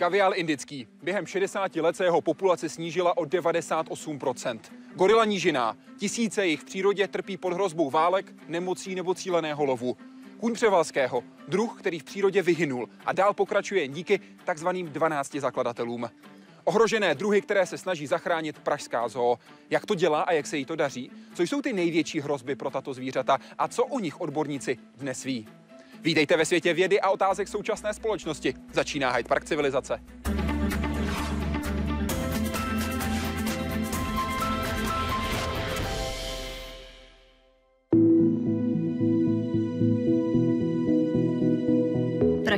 Gavial indický. Během 60 let se jeho populace snížila o 98%. Gorila nížiná. Tisíce jich v přírodě trpí pod hrozbou válek, nemocí nebo cíleného lovu. Kůň převalského, druh, který v přírodě vyhynul a dál pokračuje díky takzvaným 12 zakladatelům. Ohrožené druhy, které se snaží zachránit Pražská zoo. Jak to dělá a jak se jí to daří? Co jsou ty největší hrozby pro tato zvířata a co o nich odborníci dnes ví? Vítejte ve světě vědy a otázek současné společnosti. Začíná Hyde Park civilizace.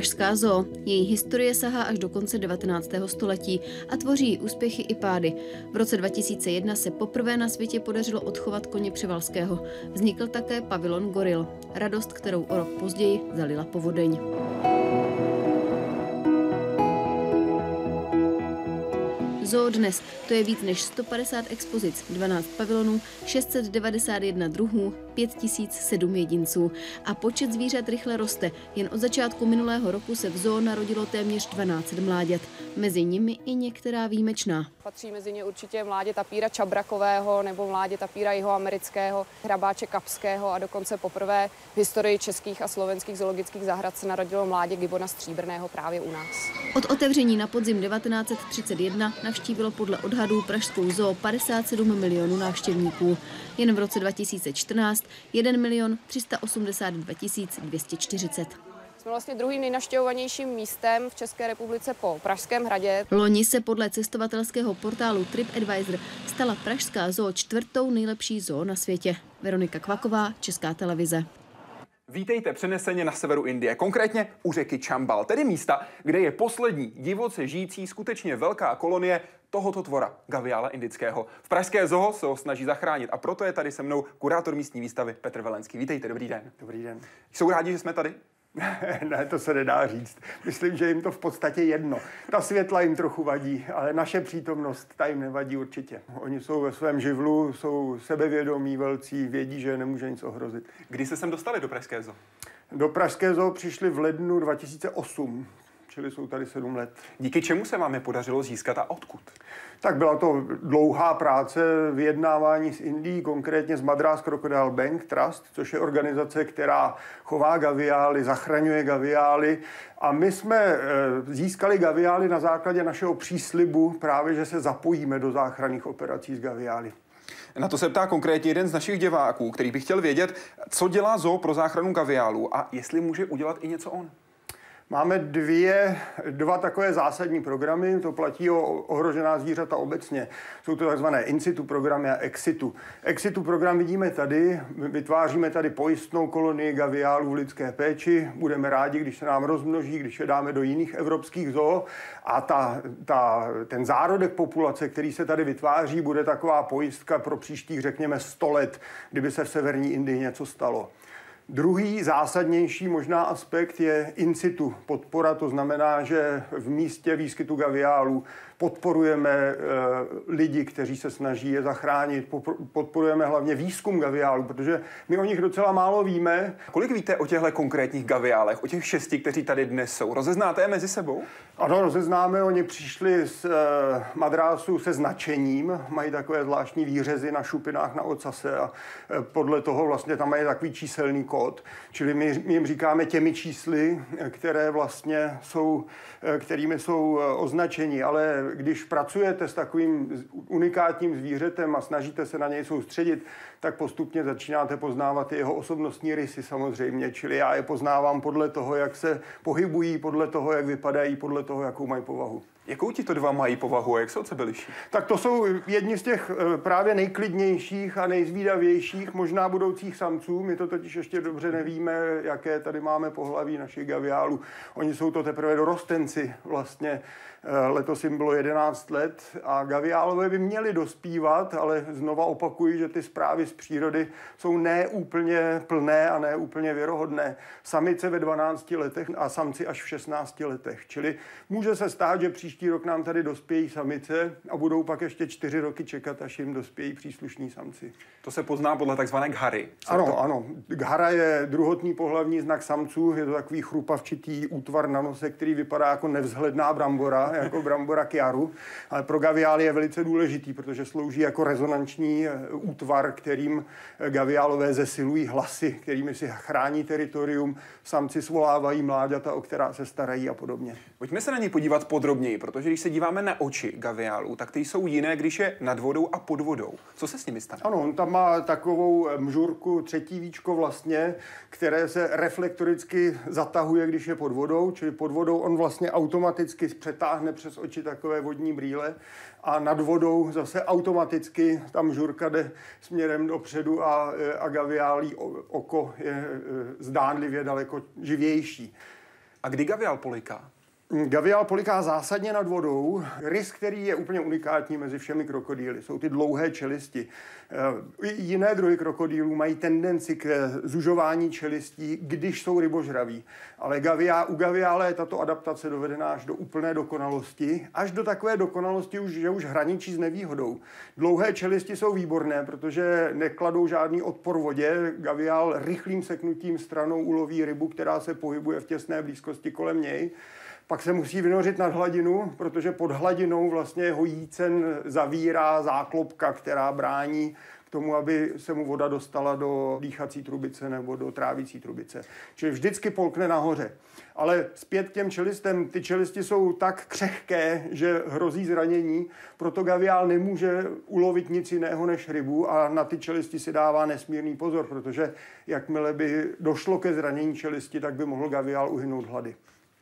Pražská zoo. Její historie sahá až do konce 19. století a tvoří úspěchy i pády. V roce 2001 se poprvé na světě podařilo odchovat koně Převalského. Vznikl také pavilon Goril. Radost, kterou o rok později zalila povodeň. Zoo dnes to je víc než 150 expozic, 12 pavilonů, 691 druhů, 5007 jedinců. A počet zvířat rychle roste. Jen od začátku minulého roku se v zoo narodilo téměř 12 mláďat. Mezi nimi i některá výjimečná. Patří mezi ně určitě mládě tapíra čabrakového nebo mládě tapíra jihoamerického, hrabáče kapského a dokonce poprvé v historii českých a slovenských zoologických zahrad se narodilo mládě gibona stříbrného právě u nás. Od otevření na podzim 1931 navštívilo podle odhadů Pražskou zoo 57 milionů návštěvníků. Jen v roce 2014 1 milion 382 240. Jsme vlastně druhým nejnaštěvovanějším místem v České republice po Pražském hradě. Loni se podle cestovatelského portálu TripAdvisor stala Pražská zoo čtvrtou nejlepší zoo na světě. Veronika Kvaková, Česká televize. Vítejte přeneseně na severu Indie, konkrétně u řeky Chambal, tedy místa, kde je poslední divoce žijící skutečně velká kolonie tohoto tvora, gaviála indického. V Pražské zoo se ho snaží zachránit a proto je tady se mnou kurátor místní výstavy Petr Velenský. Vítejte, dobrý den. Dobrý den. Jsou rádi, že jsme tady? ne, to se nedá říct. Myslím, že jim to v podstatě jedno. Ta světla jim trochu vadí, ale naše přítomnost, ta jim nevadí určitě. Oni jsou ve svém živlu, jsou sebevědomí velcí, vědí, že nemůže nic ohrozit. Kdy se sem dostali do Pražské zoo? Do Pražské zoo přišli v lednu 2008 čili jsou tady sedm let. Díky čemu se vám je podařilo získat a odkud? Tak byla to dlouhá práce vyjednávání s Indií, konkrétně s Madras Crocodile Bank Trust, což je organizace, která chová gaviály, zachraňuje gaviály. A my jsme eh, získali gaviály na základě našeho příslibu právě, že se zapojíme do záchranných operací s gaviály. Na to se ptá konkrétně jeden z našich diváků, který by chtěl vědět, co dělá zoo pro záchranu gaviálů a jestli může udělat i něco on. Máme dvě, dva takové zásadní programy, to platí o ohrožená zvířata obecně. Jsou to takzvané in situ programy a exitu. Exitu program vidíme tady, vytváříme tady pojistnou kolonii gaviálů v lidské péči. Budeme rádi, když se nám rozmnoží, když je dáme do jiných evropských zoo. A ta, ta, ten zárodek populace, který se tady vytváří, bude taková pojistka pro příštích, řekněme, 100 let, kdyby se v severní Indii něco stalo. Druhý zásadnější možná aspekt je in situ podpora, to znamená, že v místě výskytu gaviálů podporujeme eh, lidi, kteří se snaží je zachránit, podporujeme hlavně výzkum gaviálů, protože my o nich docela málo víme. Kolik víte o těchto konkrétních gaviálech, o těch šesti, kteří tady dnes jsou? Rozeznáte je mezi sebou? Ano, rozeznáme, oni přišli z eh, Madrásu se značením, mají takové zvláštní výřezy na šupinách na ocase a eh, podle toho vlastně tam mají takový číselný kód, čili my, my jim říkáme těmi čísly, které vlastně jsou, kterými jsou označeni, ale když pracujete s takovým unikátním zvířetem a snažíte se na něj soustředit, tak postupně začínáte poznávat jeho osobnostní rysy samozřejmě. Čili já je poznávám podle toho, jak se pohybují, podle toho, jak vypadají, podle toho, jakou mají povahu. Jakou ti to dva mají povahu a jak se od sebe liší? Tak to jsou jedni z těch eh, právě nejklidnějších a nejzvídavějších možná budoucích samců. My to totiž ještě dobře nevíme, jaké tady máme pohlaví našich gaviálů. Oni jsou to teprve dorostenci vlastně. Eh, letos jim bylo 11 let a gaviálové by měli dospívat, ale znova opakuji, že ty zprávy z přírody jsou neúplně plné a neúplně věrohodné. Samice ve 12 letech a samci až v 16 letech. Čili může se stát, že příští rok nám tady dospějí samice a budou pak ještě čtyři roky čekat, až jim dospějí příslušní samci. To se pozná podle takzvané ghary. Ano, to... ano. Ghara je druhotný pohlavní znak samců. Je to takový chrupavčitý útvar na nose, který vypadá jako nevzhledná brambora, jako brambora kiaru. Ale pro gaviály je velice důležitý, protože slouží jako rezonanční eh, útvar, kterým eh, gaviálové zesilují hlasy, kterými si chrání teritorium. Samci svolávají mláďata, o která se starají a podobně. Pojďme se na ně podívat podrobněji, protože když se díváme na oči gaviálů, tak ty jsou jiné, když je nad vodou a pod vodou. Co se s nimi stane? Ano, on tam má takovou mžurku, třetí víčko vlastně, které se reflektoricky zatahuje, když je pod vodou, čili pod vodou on vlastně automaticky přetáhne přes oči takové vodní brýle a nad vodou zase automaticky tam žurka jde směrem dopředu a, a gaviálí oko je e, zdánlivě daleko živější. A kdy gaviál poliká? Gavial poliká zásadně nad vodou. Rys, který je úplně unikátní mezi všemi krokodýly, jsou ty dlouhé čelisti. Eh, jiné druhy krokodýlů mají tendenci k zužování čelistí, když jsou rybožraví. Ale gavia, u gaviále je tato adaptace dovedená až do úplné dokonalosti, až do takové dokonalosti, už, že už hraničí s nevýhodou. Dlouhé čelisti jsou výborné, protože nekladou žádný odpor vodě. Gaviál rychlým seknutím stranou uloví rybu, která se pohybuje v těsné blízkosti kolem něj pak se musí vynořit nad hladinu, protože pod hladinou vlastně jeho jícen zavírá záklopka, která brání k tomu, aby se mu voda dostala do dýchací trubice nebo do trávící trubice. Čili vždycky polkne nahoře. Ale zpět těm čelistem, ty čelisti jsou tak křehké, že hrozí zranění, proto gaviál nemůže ulovit nic jiného než rybu a na ty čelisti si dává nesmírný pozor, protože jakmile by došlo ke zranění čelisti, tak by mohl gaviál uhynout hlady.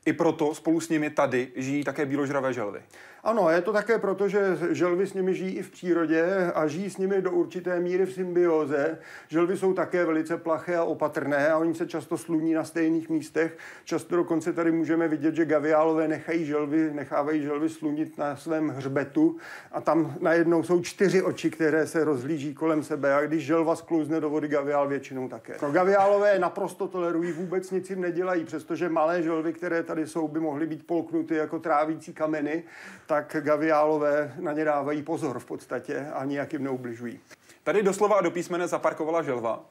I proto spolu s nimi tady žijí také bíložravé želvy. Ano, je to také proto, že želvy s nimi žijí i v přírodě a žijí s nimi do určité míry v symbioze. Želvy jsou také velice plaché a opatrné a oni se často sluní na stejných místech. Často dokonce tady můžeme vidět, že gaviálové nechají želvy, nechávají želvy slunit na svém hřbetu a tam najednou jsou čtyři oči, které se rozhlíží kolem sebe a když želva sklouzne do vody, gaviál většinou také. No, gaviálové naprosto tolerují, vůbec nic jim nedělají, přestože malé želvy, které tady jsou, by mohly být polknuty jako trávící kameny, tak gaviálové na ně dávají pozor v podstatě a nijak jim neubližují. Tady doslova a do písmene zaparkovala želva.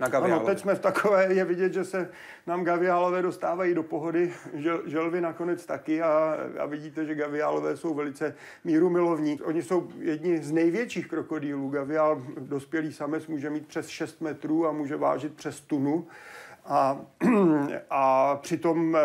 Na Ano, teď jsme v takové, je vidět, že se nám gaviálové dostávají do pohody, žel, želvy nakonec taky a, a vidíte, že gaviálové jsou velice míru milovní. Oni jsou jedni z největších krokodýlů. Gaviál, dospělý samec, může mít přes 6 metrů a může vážit přes tunu. A, a přitom e,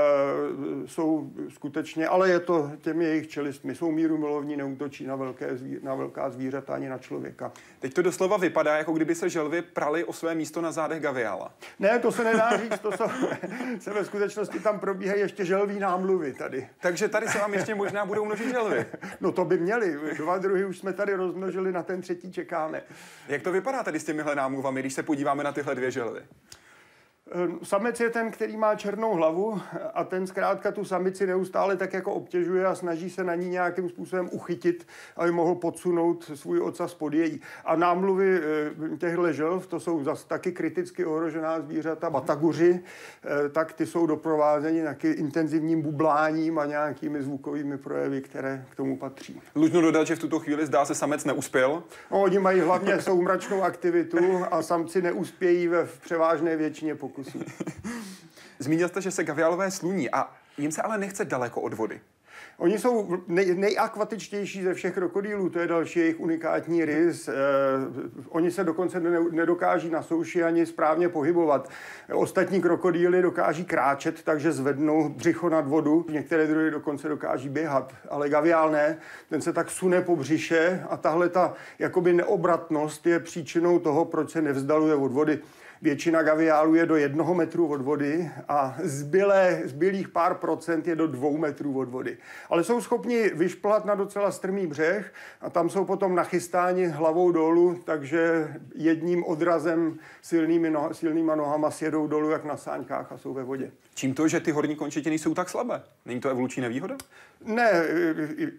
jsou skutečně, ale je to těmi jejich čelistmi, jsou míru milovní, neútočí na, velké na velká zvířata ani na člověka. Teď to doslova vypadá, jako kdyby se želvy prali o své místo na zádech gaviála. Ne, to se nedá říct, to jsou, se ve skutečnosti tam probíhají ještě želví námluvy tady. Takže tady se vám ještě možná budou množit želvy. No to by měli, dva druhy už jsme tady rozmnožili, na ten třetí čekáme. Jak to vypadá tady s těmihle námluvami, když se podíváme na tyhle dvě želvy? Ehm, samec je ten, který má černou hlavu a ten zkrátka tu samici neustále tak jako obtěžuje a snaží se na ní nějakým způsobem uchytit, aby mohl podsunout svůj ocas pod její. A námluvy ehm, těchto želv, to jsou zase taky kriticky ohrožená zvířata, bataguři, tak ty jsou doprovázeni taky intenzivním bubláním a nějakými zvukovými projevy, které k tomu patří. Dlužno dodat, že v tuto chvíli zdá se samec neuspěl. No, oni mají hlavně soumračnou aktivitu a samci neuspějí ve převážné většině pokusů pokusů. Zmínil jste, že se gavialové sluní a jim se ale nechce daleko od vody. Oni jsou nej, nejakvatičtější ze všech krokodýlů, to je další jejich unikátní rys. Eh, oni se dokonce ne, nedokáží na souši ani správně pohybovat. Ostatní krokodýly dokáží kráčet, takže zvednou břicho nad vodu. Některé druhy dokonce dokáží běhat, ale gaviál ne. Ten se tak sune po břiše a tahle ta jakoby neobratnost je příčinou toho, proč se nevzdaluje od vody. Většina gaviálů je do jednoho metru od vody a zbylé, zbylých pár procent je do dvou metrů od vody. Ale jsou schopni vyšplat na docela strmý břeh a tam jsou potom nachystáni hlavou dolů, takže jedním odrazem silnými no, silnýma nohama sjedou dolů jak na sáňkách a jsou ve vodě. Čím to, že ty horní končetiny jsou tak slabé? Není to evoluční nevýhoda? Ne,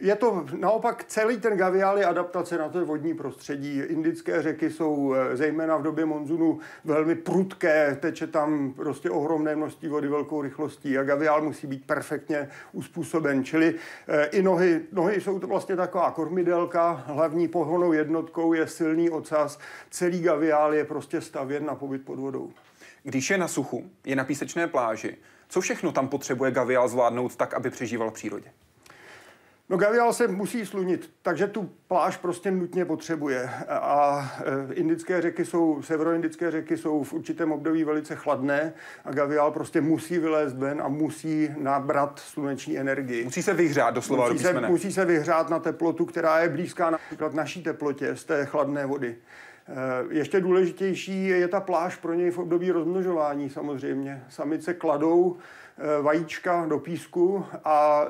je to naopak celý ten gaviál je adaptace na to vodní prostředí. Indické řeky jsou eh, zejména v době monzunu velmi prudké, teče tam prostě ohromné množství vody velkou rychlostí a gaviál musí být perfektně uspůsoben. Čili eh, i nohy, nohy jsou to vlastně taková kormidelka, hlavní pohonou jednotkou je silný ocas, celý gaviál je prostě stavěn na pobyt pod vodou. Když je na suchu, je na písečné pláži, co všechno tam potřebuje gavial zvládnout tak, aby přežíval v přírodě? No gavial se musí slunit, takže tu pláž prostě nutně potřebuje. A e, indické řeky jsou, severoindické řeky jsou v určitém období velice chladné a gavial prostě musí vylézt ven a musí nabrat sluneční energii. Musí se vyhřát doslova musí do se, musí se vyhřát na teplotu, která je blízká například naší teplotě z té chladné vody. Eh, ještě důležitější je ta pláž pro něj v období rozmnožování samozřejmě. Samice kladou eh, vajíčka do písku a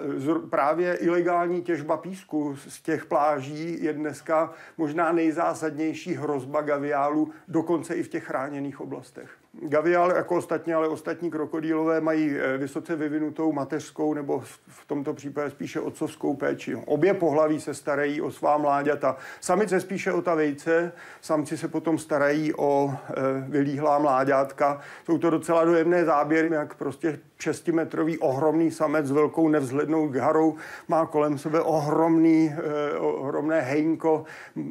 právě ilegální těžba písku z těch pláží je dneska možná nejzásadnější hrozba gaviálu, dokonce i v těch chráněných oblastech. Gavial jako ostatně, ale ostatní krokodýlové mají eh, vysoce vyvinutou mateřskou nebo v tomto případě spíše otcovskou péči. Obě pohlaví se starají o svá mláďata. Samice spíše o ta vejce, samci se potom starají o e, vylíhlá mláďátka. Jsou to docela dojemné záběry, jak prostě 6-metrový ohromný samec s velkou nevzhlednou garou má kolem sebe ohromný, eh, ohromné hejnko,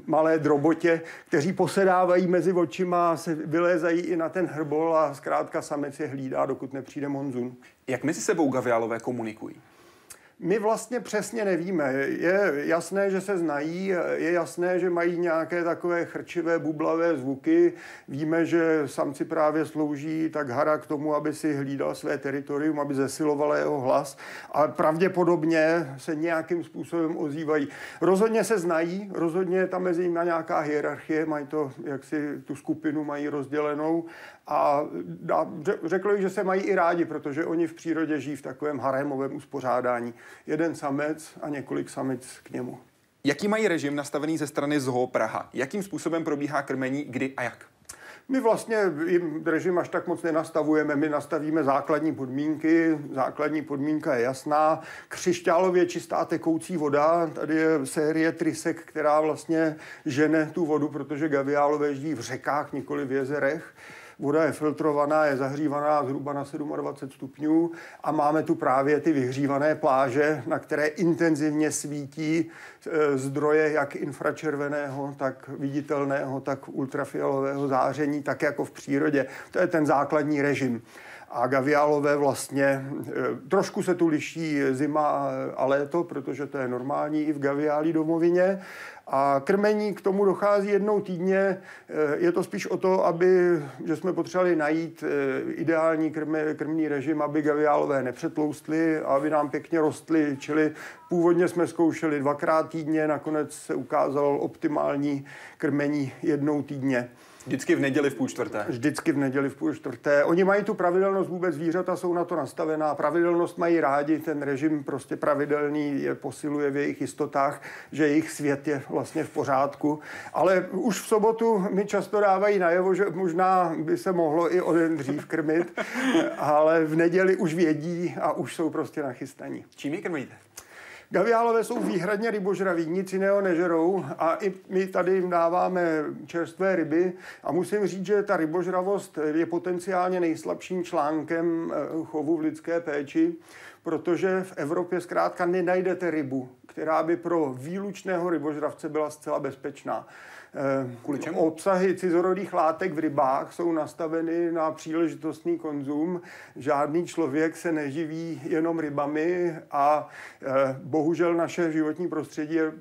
malé drobotě, kteří posedávají mezi očima a se vylézají i na ten hrbol a zkrátka samec je hlídá, dokud nepřijde monzun. Jak mezi sebou gavialové komunikují? My vlastně přesně nevíme. Je jasné, že se znají, je jasné, že mají nějaké takové chrčivé, bublavé zvuky. Víme, že samci právě slouží tak hara k tomu, aby si hlídal své teritorium, aby zesiloval jeho hlas a pravděpodobně se nějakým způsobem ozývají. Rozhodně se znají, rozhodně je tam mezi nimi nějaká hierarchie, mají to, jak si tu skupinu mají rozdělenou a řekl bych, že se mají i rádi, protože oni v přírodě žijí v takovém harémovém uspořádání. Jeden samec a několik samic k němu. Jaký mají režim nastavený ze strany ZHO Praha? Jakým způsobem probíhá krmení, kdy a jak? My vlastně jim režim až tak moc nenastavujeme, my nastavíme základní podmínky, základní podmínka je jasná, křišťálově čistá tekoucí voda, tady je série trysek, která vlastně žene tu vodu, protože gaviálové žijí v řekách, nikoli v jezerech. Voda je filtrovaná, je zahřívaná zhruba na 27 stupňů a máme tu právě ty vyhřívané pláže, na které intenzivně svítí e, zdroje jak infračerveného, tak viditelného, tak ultrafialového záření, tak jako v přírodě. To je ten základní režim a gaviálové vlastně, e, trošku se tu liší zima a léto, protože to je normální i v gaviálí domovině, a krmení k tomu dochází jednou týdně. Eh, je to spíš o to, aby, že jsme potřebovali najít eh, ideální krmy, krmný režim, aby gaviálové nepřetloustly a aby nám pěkně rostly. Čili původně jsme zkoušeli dvakrát týdně, nakonec se ukázalo optimální krmení jednou týdně. Vždycky v neděli v půl čtvrté. Vždycky v neděli v půl čtvrté. Oni mají tu pravidelnost, vůbec zvířata jsou na to nastavená. Pravidelnost mají rádi, ten režim prostě pravidelný je posiluje v jejich jistotách, že jejich svět je vlastně v pořádku. Ale už v sobotu mi často dávají najevo, že možná by se mohlo i o den dřív krmit, ale v neděli už vědí a už jsou prostě nachystaní. Čím je krmíte? Gaviálové jsou výhradně rybožraví, nic jiného nežerou a i my tady jim dáváme čerstvé ryby a musím říct, že ta rybožravost je potenciálně nejslabším článkem eh, chovu v lidské péči, protože v Evropě zkrátka nenajdete rybu, která by pro výlučného rybožravce byla zcela bezpečná. Eh, Kvůli čemu? Obsahy cizorodých látek v rybách jsou nastaveny na příležitostný konzum. Žádný člověk se neživí jenom rybami a eh, bohužel naše životní prostředí je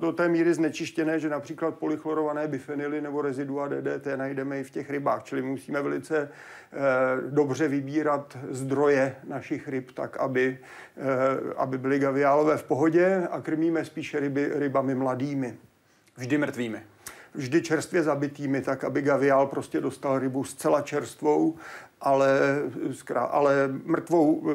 do té míry znečištěné, že například polychlorované bifenily nebo rezidua DDT najdeme i v těch rybách. Čili musíme velice eh, dobře vybírat zdroje našich ryb tak, aby, aby byly gaviálové v pohodě a krmíme spíše ryby rybami mladými. Vždy mrtvými vždy čerstvě zabitými, tak aby gaviál prostě dostal rybu zcela čerstvou, ale, ale mrtvou,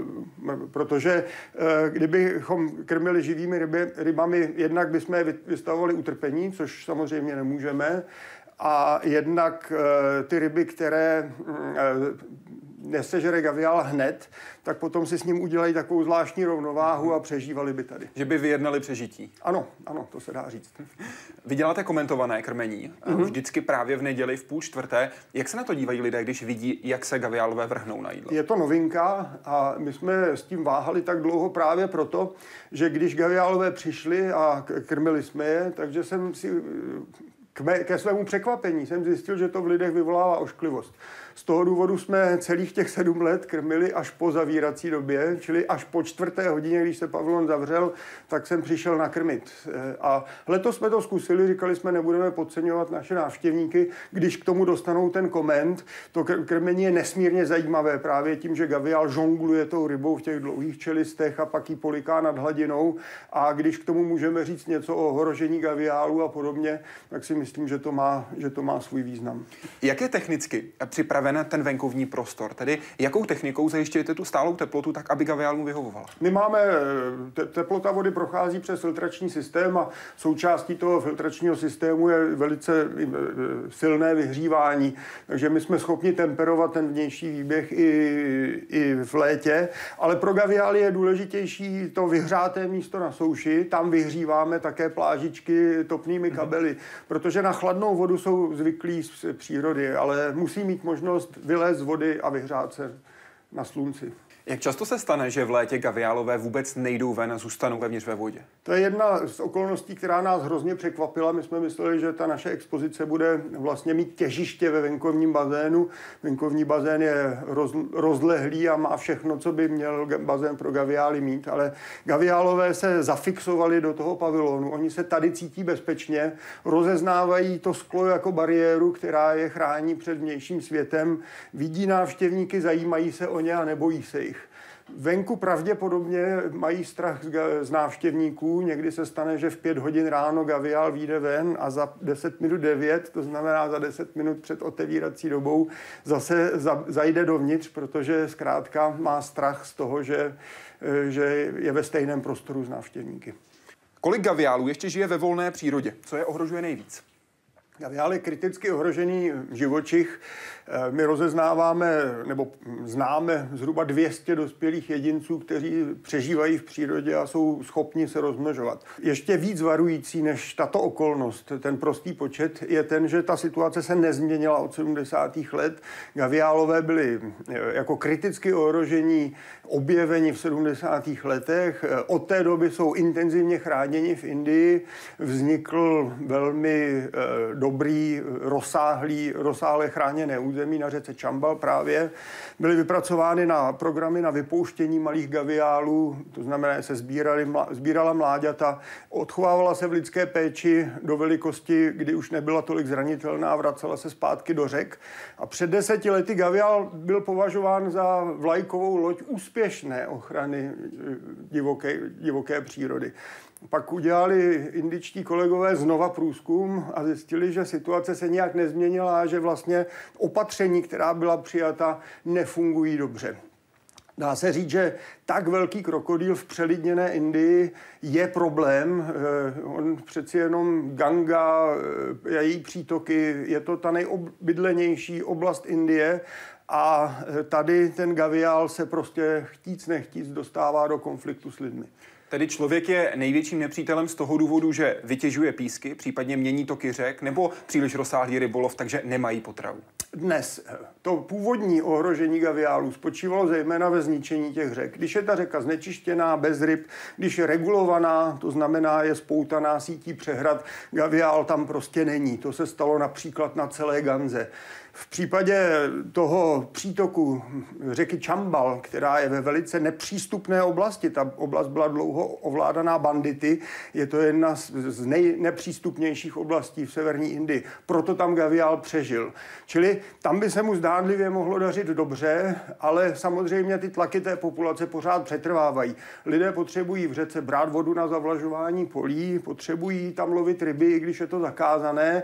protože eh, kdybychom krmili živými ryby, rybami, jednak bychom je vystavovali utrpení, což samozřejmě nemůžeme, a jednak eh, ty ryby, které mm, eh, nesežere gaviál hned, tak potom si s ním udělají takovou zvláštní rovnováhu a přežívali by tady. Že by vyjednali přežití. Ano, ano, to se dá říct. Vy děláte komentované krmení, mm-hmm. vždycky právě v neděli v půl čtvrté. Jak se na to dívají lidé, když vidí, jak se gaviálové vrhnou na jídlo? Je to novinka a my jsme s tím váhali tak dlouho právě proto, že když gaviálové přišli a krmili jsme je, takže jsem si k mé, ke svému překvapení jsem zjistil, že to v lidech vyvolává ošklivost. Z toho důvodu jsme celých těch sedm let krmili až po zavírací době, čili až po čtvrté hodině, když se pavilon zavřel, tak jsem přišel nakrmit. Eh, a letos jsme to zkusili, říkali jsme, nebudeme podceňovat naše návštěvníky, když k tomu dostanou ten koment. To krmení je nesmírně zajímavé právě tím, že gavial žongluje tou rybou v těch dlouhých čelistech a pak ji poliká nad hladinou. A když k tomu můžeme říct něco o ohrožení gaviálu a podobně, tak si myslím, že to má, že to má svůj význam. Jak je technicky připraven připraven ten venkovní prostor? Tedy jakou technikou zajišťujete tu stálou teplotu tak, aby gaviálům vyhovovala? My máme, te- teplota vody prochází přes filtrační systém a součástí toho filtračního systému je velice e, silné vyhřívání. Takže my jsme schopni temperovat ten vnější výběh i, i v létě, ale pro gaviály je důležitější to vyhřáté místo na souši. Tam vyhříváme také plážičky topnými kabely, protože na chladnou vodu jsou zvyklí z přírody, ale musí mít možnost možnost vylézt z vody a vyhřát se na slunci. Jak často se stane, že v létě gaviálové vůbec nejdou ven a zůstanou vevnitř ve vodě? To je jedna z okolností, která nás hrozně překvapila. My jsme mysleli, že ta naše expozice bude vlastně mít těžiště ve venkovním bazénu. Venkovní bazén je roz, rozlehlý a má všechno, co by měl bazén pro gaviály mít, ale gaviálové se zafixovali do toho pavilonu. Oni se tady cítí bezpečně, rozeznávají to sklo jako bariéru, která je chrání před vnějším světem, vidí návštěvníky, zajímají se o ně a nebojí se jich. Venku pravděpodobně mají strach z návštěvníků. Někdy se stane, že v pět hodin ráno gaviál vyjde ven a za 10 minut 9, to znamená za 10 minut před otevírací dobou, zase zajde dovnitř, protože zkrátka má strach z toho, že, že je ve stejném prostoru s návštěvníky. Kolik gaviálů ještě žije ve volné přírodě? Co je ohrožuje nejvíc? Gaviál je kriticky ohrožený živočich. Eh, my rozeznáváme nebo známe zhruba 200 dospělých jedinců, kteří přežívají v přírodě a jsou schopni se rozmnožovat. Ještě víc varující než tato okolnost, ten prostý počet, je ten, že ta situace se nezměnila od 70. let. Gaviálové byli eh, jako kriticky ohrožení objeveni v 70. letech. Eh, od té doby jsou intenzivně chráněni v Indii. Vznikl velmi dobrý, rozsáhlý, rozsáhle chráněné území území na řece Čambal právě. Byly vypracovány na programy na vypouštění malých gaviálů, to znamená, že se sbírali, sbírala mláďata, odchovávala se v lidské péči do velikosti, kdy už nebyla tolik zranitelná, vracela se zpátky do řek. A před deseti lety gaviál byl považován za vlajkovou loď úspěšné ochrany eh, divoké, divoké přírody. Pak udělali indičtí kolegové znova průzkum a zjistili, že situace se nějak nezměnila a že vlastně opatření, která byla přijata, nefungují dobře. Dá se říct, že tak velký krokodýl v přelidněné Indii je problém. Eh, on přeci jenom Ganga eh, její přítoky, je to ta nejobydlenější oblast Indie a eh, tady ten gaviál se prostě chtíc nechtíc dostává do konfliktu s lidmi. Tedy člověk je největším nepřítelem z toho důvodu, že vytěžuje písky, případně mění toky řek, nebo příliš rozsáhlý rybolov, takže nemají potravu. Dnes to původní ohrožení gaviálů spočívalo zejména ve zničení těch řek. Když je ta řeka znečištěná, bez ryb, když je regulovaná, to znamená je spoutaná sítí přehrad, gaviál tam prostě není. To se stalo například na celé Ganze. V případě toho přítoku řeky Čambal, která je ve velice nepřístupné oblasti, ta oblast byla dlouho ovládaná bandity, je to jedna z nejnepřístupnějších oblastí v severní Indii, proto tam Gavial přežil. Čili tam by se mu zdánlivě mohlo dařit dobře, ale samozřejmě ty tlaky té populace pořád přetrvávají. Lidé potřebují v řece brát vodu na zavlažování polí, potřebují tam lovit ryby, i když je to zakázané.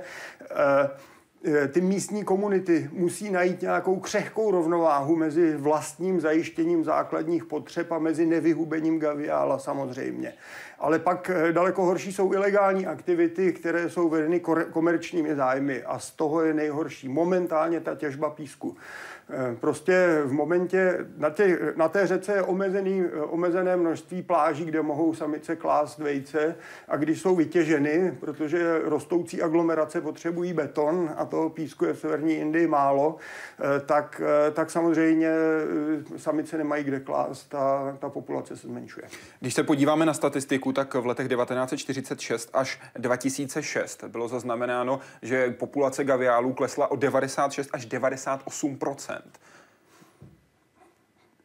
Eh, ty místní komunity musí najít nějakou křehkou rovnováhu mezi vlastním zajištěním základních potřeb a mezi nevyhubením gaviála samozřejmě. Ale pak eh, daleko horší jsou ilegální aktivity, které jsou vedeny komerčními zájmy a z toho je nejhorší momentálně ta těžba písku. Eh, prostě v momentě, na, tě, na té řece je omezený, omezené množství pláží, kde mohou samice klást vejce a když jsou vytěženy, protože rostoucí aglomerace potřebují beton a toho písku je v severní Indii málo, eh, tak, eh, tak samozřejmě samice nemají kde klást a ta populace se zmenšuje. Když se podíváme na statistiku, tak v letech 1946 až 2006 bylo zaznamenáno, že populace gaviálů klesla o 96 až 98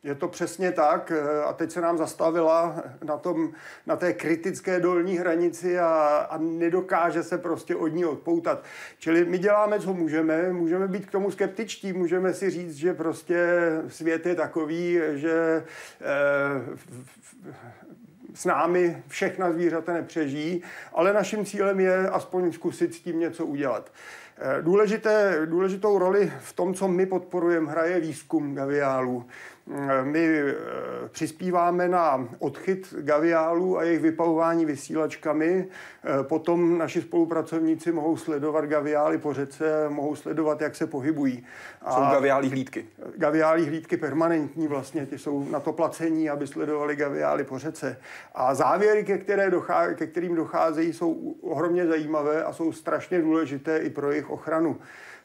je to přesně tak a teď se nám zastavila na, tom, na té kritické dolní hranici a, a nedokáže se prostě od ní odpoutat. Čili my děláme, co můžeme, můžeme být k tomu skeptičtí, můžeme si říct, že prostě svět je takový, že eh, s námi všechna zvířata nepřežijí, ale naším cílem je aspoň zkusit s tím něco udělat. Eh, důležité, důležitou roli v tom, co my podporujeme, hraje výzkum gaviálů. My eh, přispíváme na odchyt gaviálů a jejich vypavování vysílačkami. Eh, potom naši spolupracovníci mohou sledovat gaviály po řece, mohou sledovat, jak se pohybují. Jsou gaviály hlídky? Gaviály hlídky permanentní vlastně, ty jsou na to placení, aby sledovali gaviály po řece. A závěry, ke, které dochá, ke kterým docházejí, jsou ohromně zajímavé a jsou strašně důležité i pro jejich ochranu.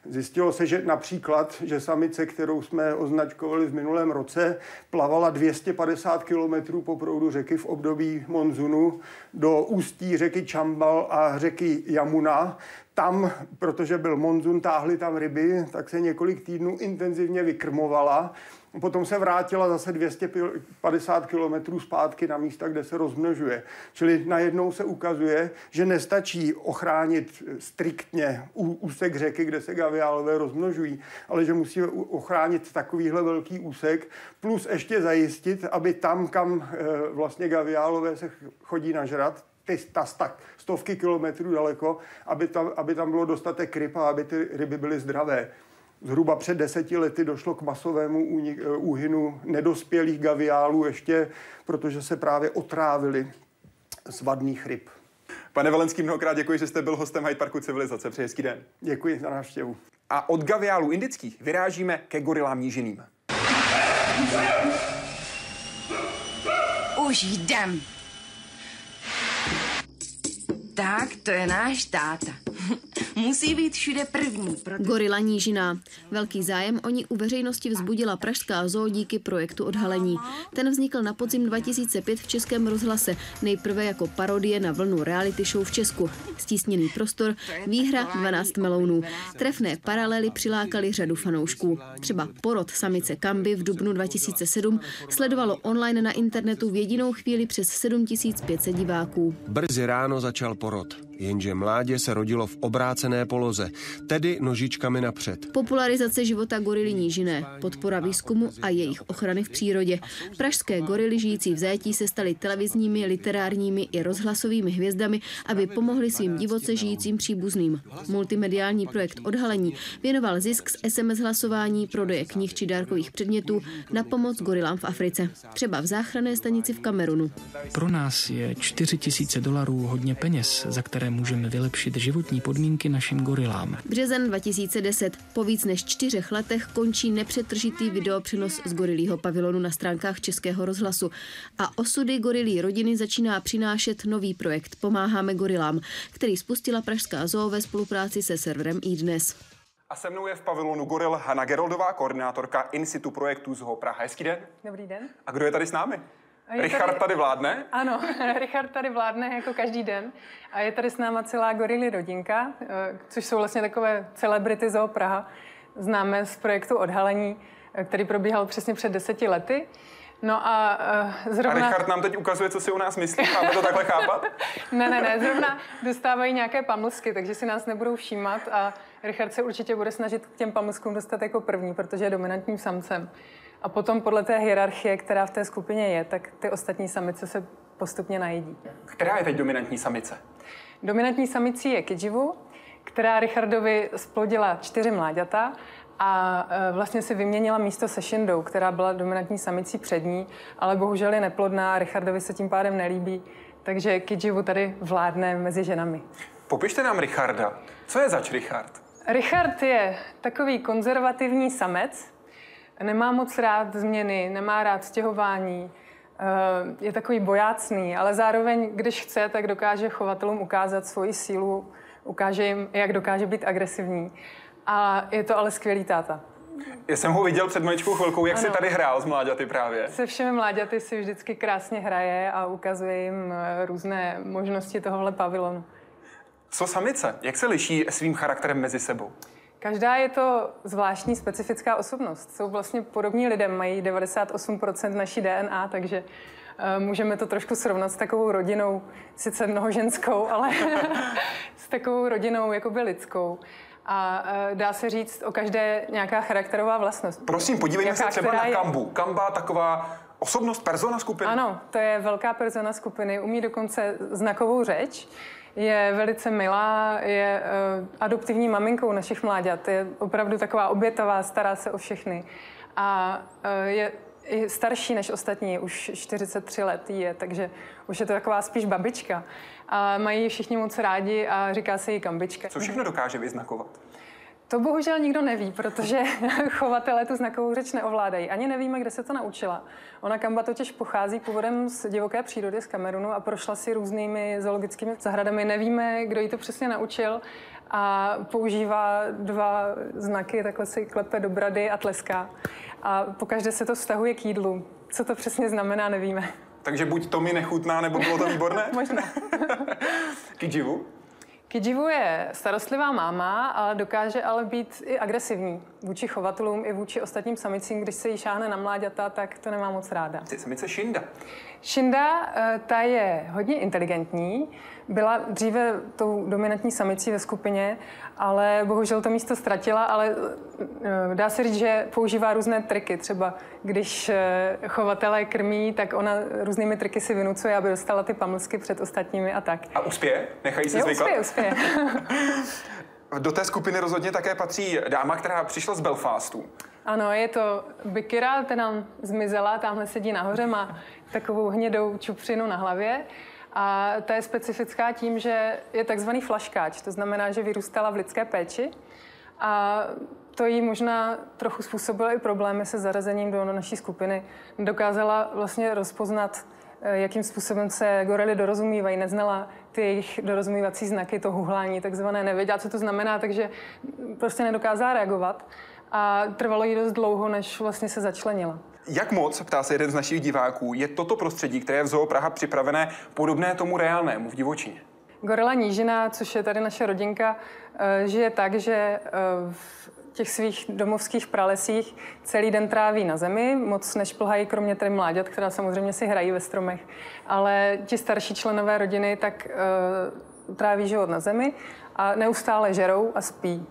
Zjistilo se, že například, že samice, kterou jsme označkovali v minulém roce, plavala 250 km po proudu řeky v období monzunu do ústí řeky Čambal a řeky Jamuna. Tam, protože byl monzun, táhly tam ryby, tak se několik týdnů intenzivně vykrmovala Potom se vrátila zase 250 kilometrů zpátky na místa, kde se rozmnožuje. Čili najednou se ukazuje, že nestačí ochránit striktně úsek řeky, kde se gaviálové rozmnožují, ale že musíme ochránit takovýhle velký úsek, plus ještě zajistit, aby tam, kam eh, vlastně gaviálové se chodí nažrat, ty ta stak, stovky kilometrů daleko, aby tam, aby tam bylo dostatek ryb a aby ty ryby byly zdravé. Zhruba před deseti lety došlo k masovému eh, úhynu nedospělých gaviálů ještě, protože se právě otrávili z vadných ryb. Pane Valenský, mnohokrát děkuji, že jste byl hostem Hyde Parku Civilizace. Přeji hezký den. Děkuji za návštěvu. A od gaviálů indických vyrážíme ke gorilám nížiným. Už jdem. Tak, to je náš táta. Musí být všude první. Proto... Gorila Nížiná. Velký zájem o ní u veřejnosti vzbudila Pražská zoo díky projektu Odhalení. Ten vznikl na podzim 2005 v Českém rozhlase, nejprve jako parodie na vlnu reality show v Česku. Stísněný prostor, výhra 12 melounů. Trefné paralely přilákali řadu fanoušků. Třeba porod samice Kamby v dubnu 2007 sledovalo online na internetu v jedinou chvíli přes 7500 diváků. Brzy ráno začal porod рот. Jenže mládě se rodilo v obrácené poloze, tedy nožičkami napřed. Popularizace života gorily nížiné, podpora výzkumu a jejich ochrany v přírodě. Pražské gorily žijící v zajetí se staly televizními, literárními i rozhlasovými hvězdami, aby pomohli svým divoce žijícím příbuzným. Multimediální projekt Odhalení věnoval zisk z SMS hlasování, prodeje knih či dárkových předmětů na pomoc gorilám v Africe. Třeba v záchranné stanici v Kamerunu. Pro nás je 4 tisíce dolarů hodně peněz, za které můžeme vylepšit životní podmínky našim gorilám. Březen 2010. Po víc než čtyřech letech končí nepřetržitý videopřenos z gorilího pavilonu na stránkách Českého rozhlasu. A osudy gorilí rodiny začíná přinášet nový projekt Pomáháme gorilám, který spustila Pražská zoo ve spolupráci se serverem iDnes. A se mnou je v pavilonu Goril Hanna Geroldová, koordinátorka In situ projektu Zoo Praha. Hezký den. Dobrý den. A kdo je tady s námi? Richard tady, tady vládne? Ano, Richard tady vládne jako každý den. A je tady s náma celá gorily rodinka, eh, což jsou vlastně takové celebrity Zoo Praha. Známe z projektu Odhalení, eh, který probíhal přesně před deseti lety. No a uh, zrovna... A Richard nám teď ukazuje, co si u nás myslí. Máme to takhle chápat? ne, ne, ne. Zrovna dostávají nějaké pamlsky, takže si nás nebudou všímat a Richard se určitě bude snažit k těm pamlskům dostat jako první, protože je dominantním samcem. A potom podle té hierarchie, která v té skupině je, tak ty ostatní samice se postupně najedí. Která je teď dominantní samice? Dominantní samicí je Kijivu, která Richardovi splodila čtyři mláďata a e, vlastně si vyměnila místo se Shindou, která byla dominantní samicí před ní, ale bohužel je neplodná a Richardovi se tím pádem nelíbí, takže Kijivu tady vládne mezi ženami. Popište nám Richarda. Co je zač Richard? Richard je takový konzervativní samec, Nemá moc rád změny, nemá rád stěhování, eh, je takový bojácný, ale zároveň, když chce, tak dokáže chovatelům ukázat svoji sílu, ukáže jim, jak dokáže být agresivní. A je to ale skvělý táta. Já jsem ho viděl před maličkou chvilkou, jak ano. si tady hrál s mláďaty právě. Se všemi mláďaty si vždycky krásně hraje a ukazuje jim eh, různé možnosti tohohle pavilonu. Co samice? Jak se liší svým charakterem mezi sebou? Každá je to zvláštní specifická osobnost. Jsou vlastně podobní lidem, mají 98% naší DNA, takže uh, můžeme to trošku srovnat s takovou rodinou, sice mnohoženskou, ale s takovou rodinou jakoby lidskou. A uh, dá se říct o každé nějaká charakterová vlastnost. Prosím, podívejme se třeba na Kambu. Je... Kamba taková osobnost, persona skupiny? Ano, to je velká persona skupiny. Umí dokonce znakovou řeč je velice milá, je uh, adoptivní maminkou našich mláďat, je opravdu taková obětavá, stará se o všechny. A uh, je i starší než ostatní, už 43 let je, takže už je to taková spíš babička. A mají všichni moc rádi a říká se jí kambička. Co všechno dokáže vyznakovat? To bohužel nikdo neví, protože chovatelé tu znakovou řeč neovládají. Ani nevíme, kde se to naučila. Ona Kamba totiž pochází původem z divoké přírody z Kamerunu a prošla si různými zoologickými zahradami. Nevíme, kdo jí to přesně naučil a používá dva znaky, takhle si klepe do brady a tleská. A pokaždé se to vztahuje k jídlu. Co to přesně znamená, nevíme. Takže buď to mi nechutná, nebo bylo to výborné? Možná. K? Kijivu je starostlivá máma, ale dokáže ale být i agresivní vůči chovatelům i vůči ostatním samicím. Když se jí šáhne na mláďata, tak to nemá moc ráda. Ty samice Shinda. Shinda, eh, ta je hodně inteligentní, byla dříve tou dominantní samicí ve skupině, ale bohužel to místo ztratila, ale eh, dá se říct, že používá různé triky. Třeba když eh, chovatelé krmí, tak ona různými triky si vynucuje, aby dostala ty pamlsky před ostatními a tak. A uspěje? Nechají se zvyklat? Uspěje, uspěje. Do té skupiny rozhodně také patří dáma, která přišla z Belfastu. Ano, je to Bikira, která zmizela, tamhle sedí nahoře, má takovou hnědou čupřinu na hlavě. A ta je specifická tím, že je takzvaný flaškáč, to znamená, že vyrůstala v lidské péči a to jí možná trochu způsobilo i problémy se zarazením do naší skupiny. Dokázala vlastně rozpoznat, eh, jakým způsobem se gorily dorozumívají, neznala ty jejich dorozumívací znaky, to huhlání takzvané, nevěděla, co to znamená, takže prostě nedokázala reagovat a trvalo jí dost dlouho, než vlastně se začlenila. Jak moc, ptá se jeden z našich diváků, je toto prostředí, které je v Zoo Praha připravené, podobné tomu reálnému v divočině? Gorila Nížina, což je tady naše rodinka, eh, žije tak, že eh, v těch svých domovských pralesích celý den tráví na zemi, moc nešplhají, kromě tedy mláďat, která samozřejmě si hrají ve stromech. Ale ti starší členové rodiny tak uh, tráví život na zemi a neustále žerou a spí.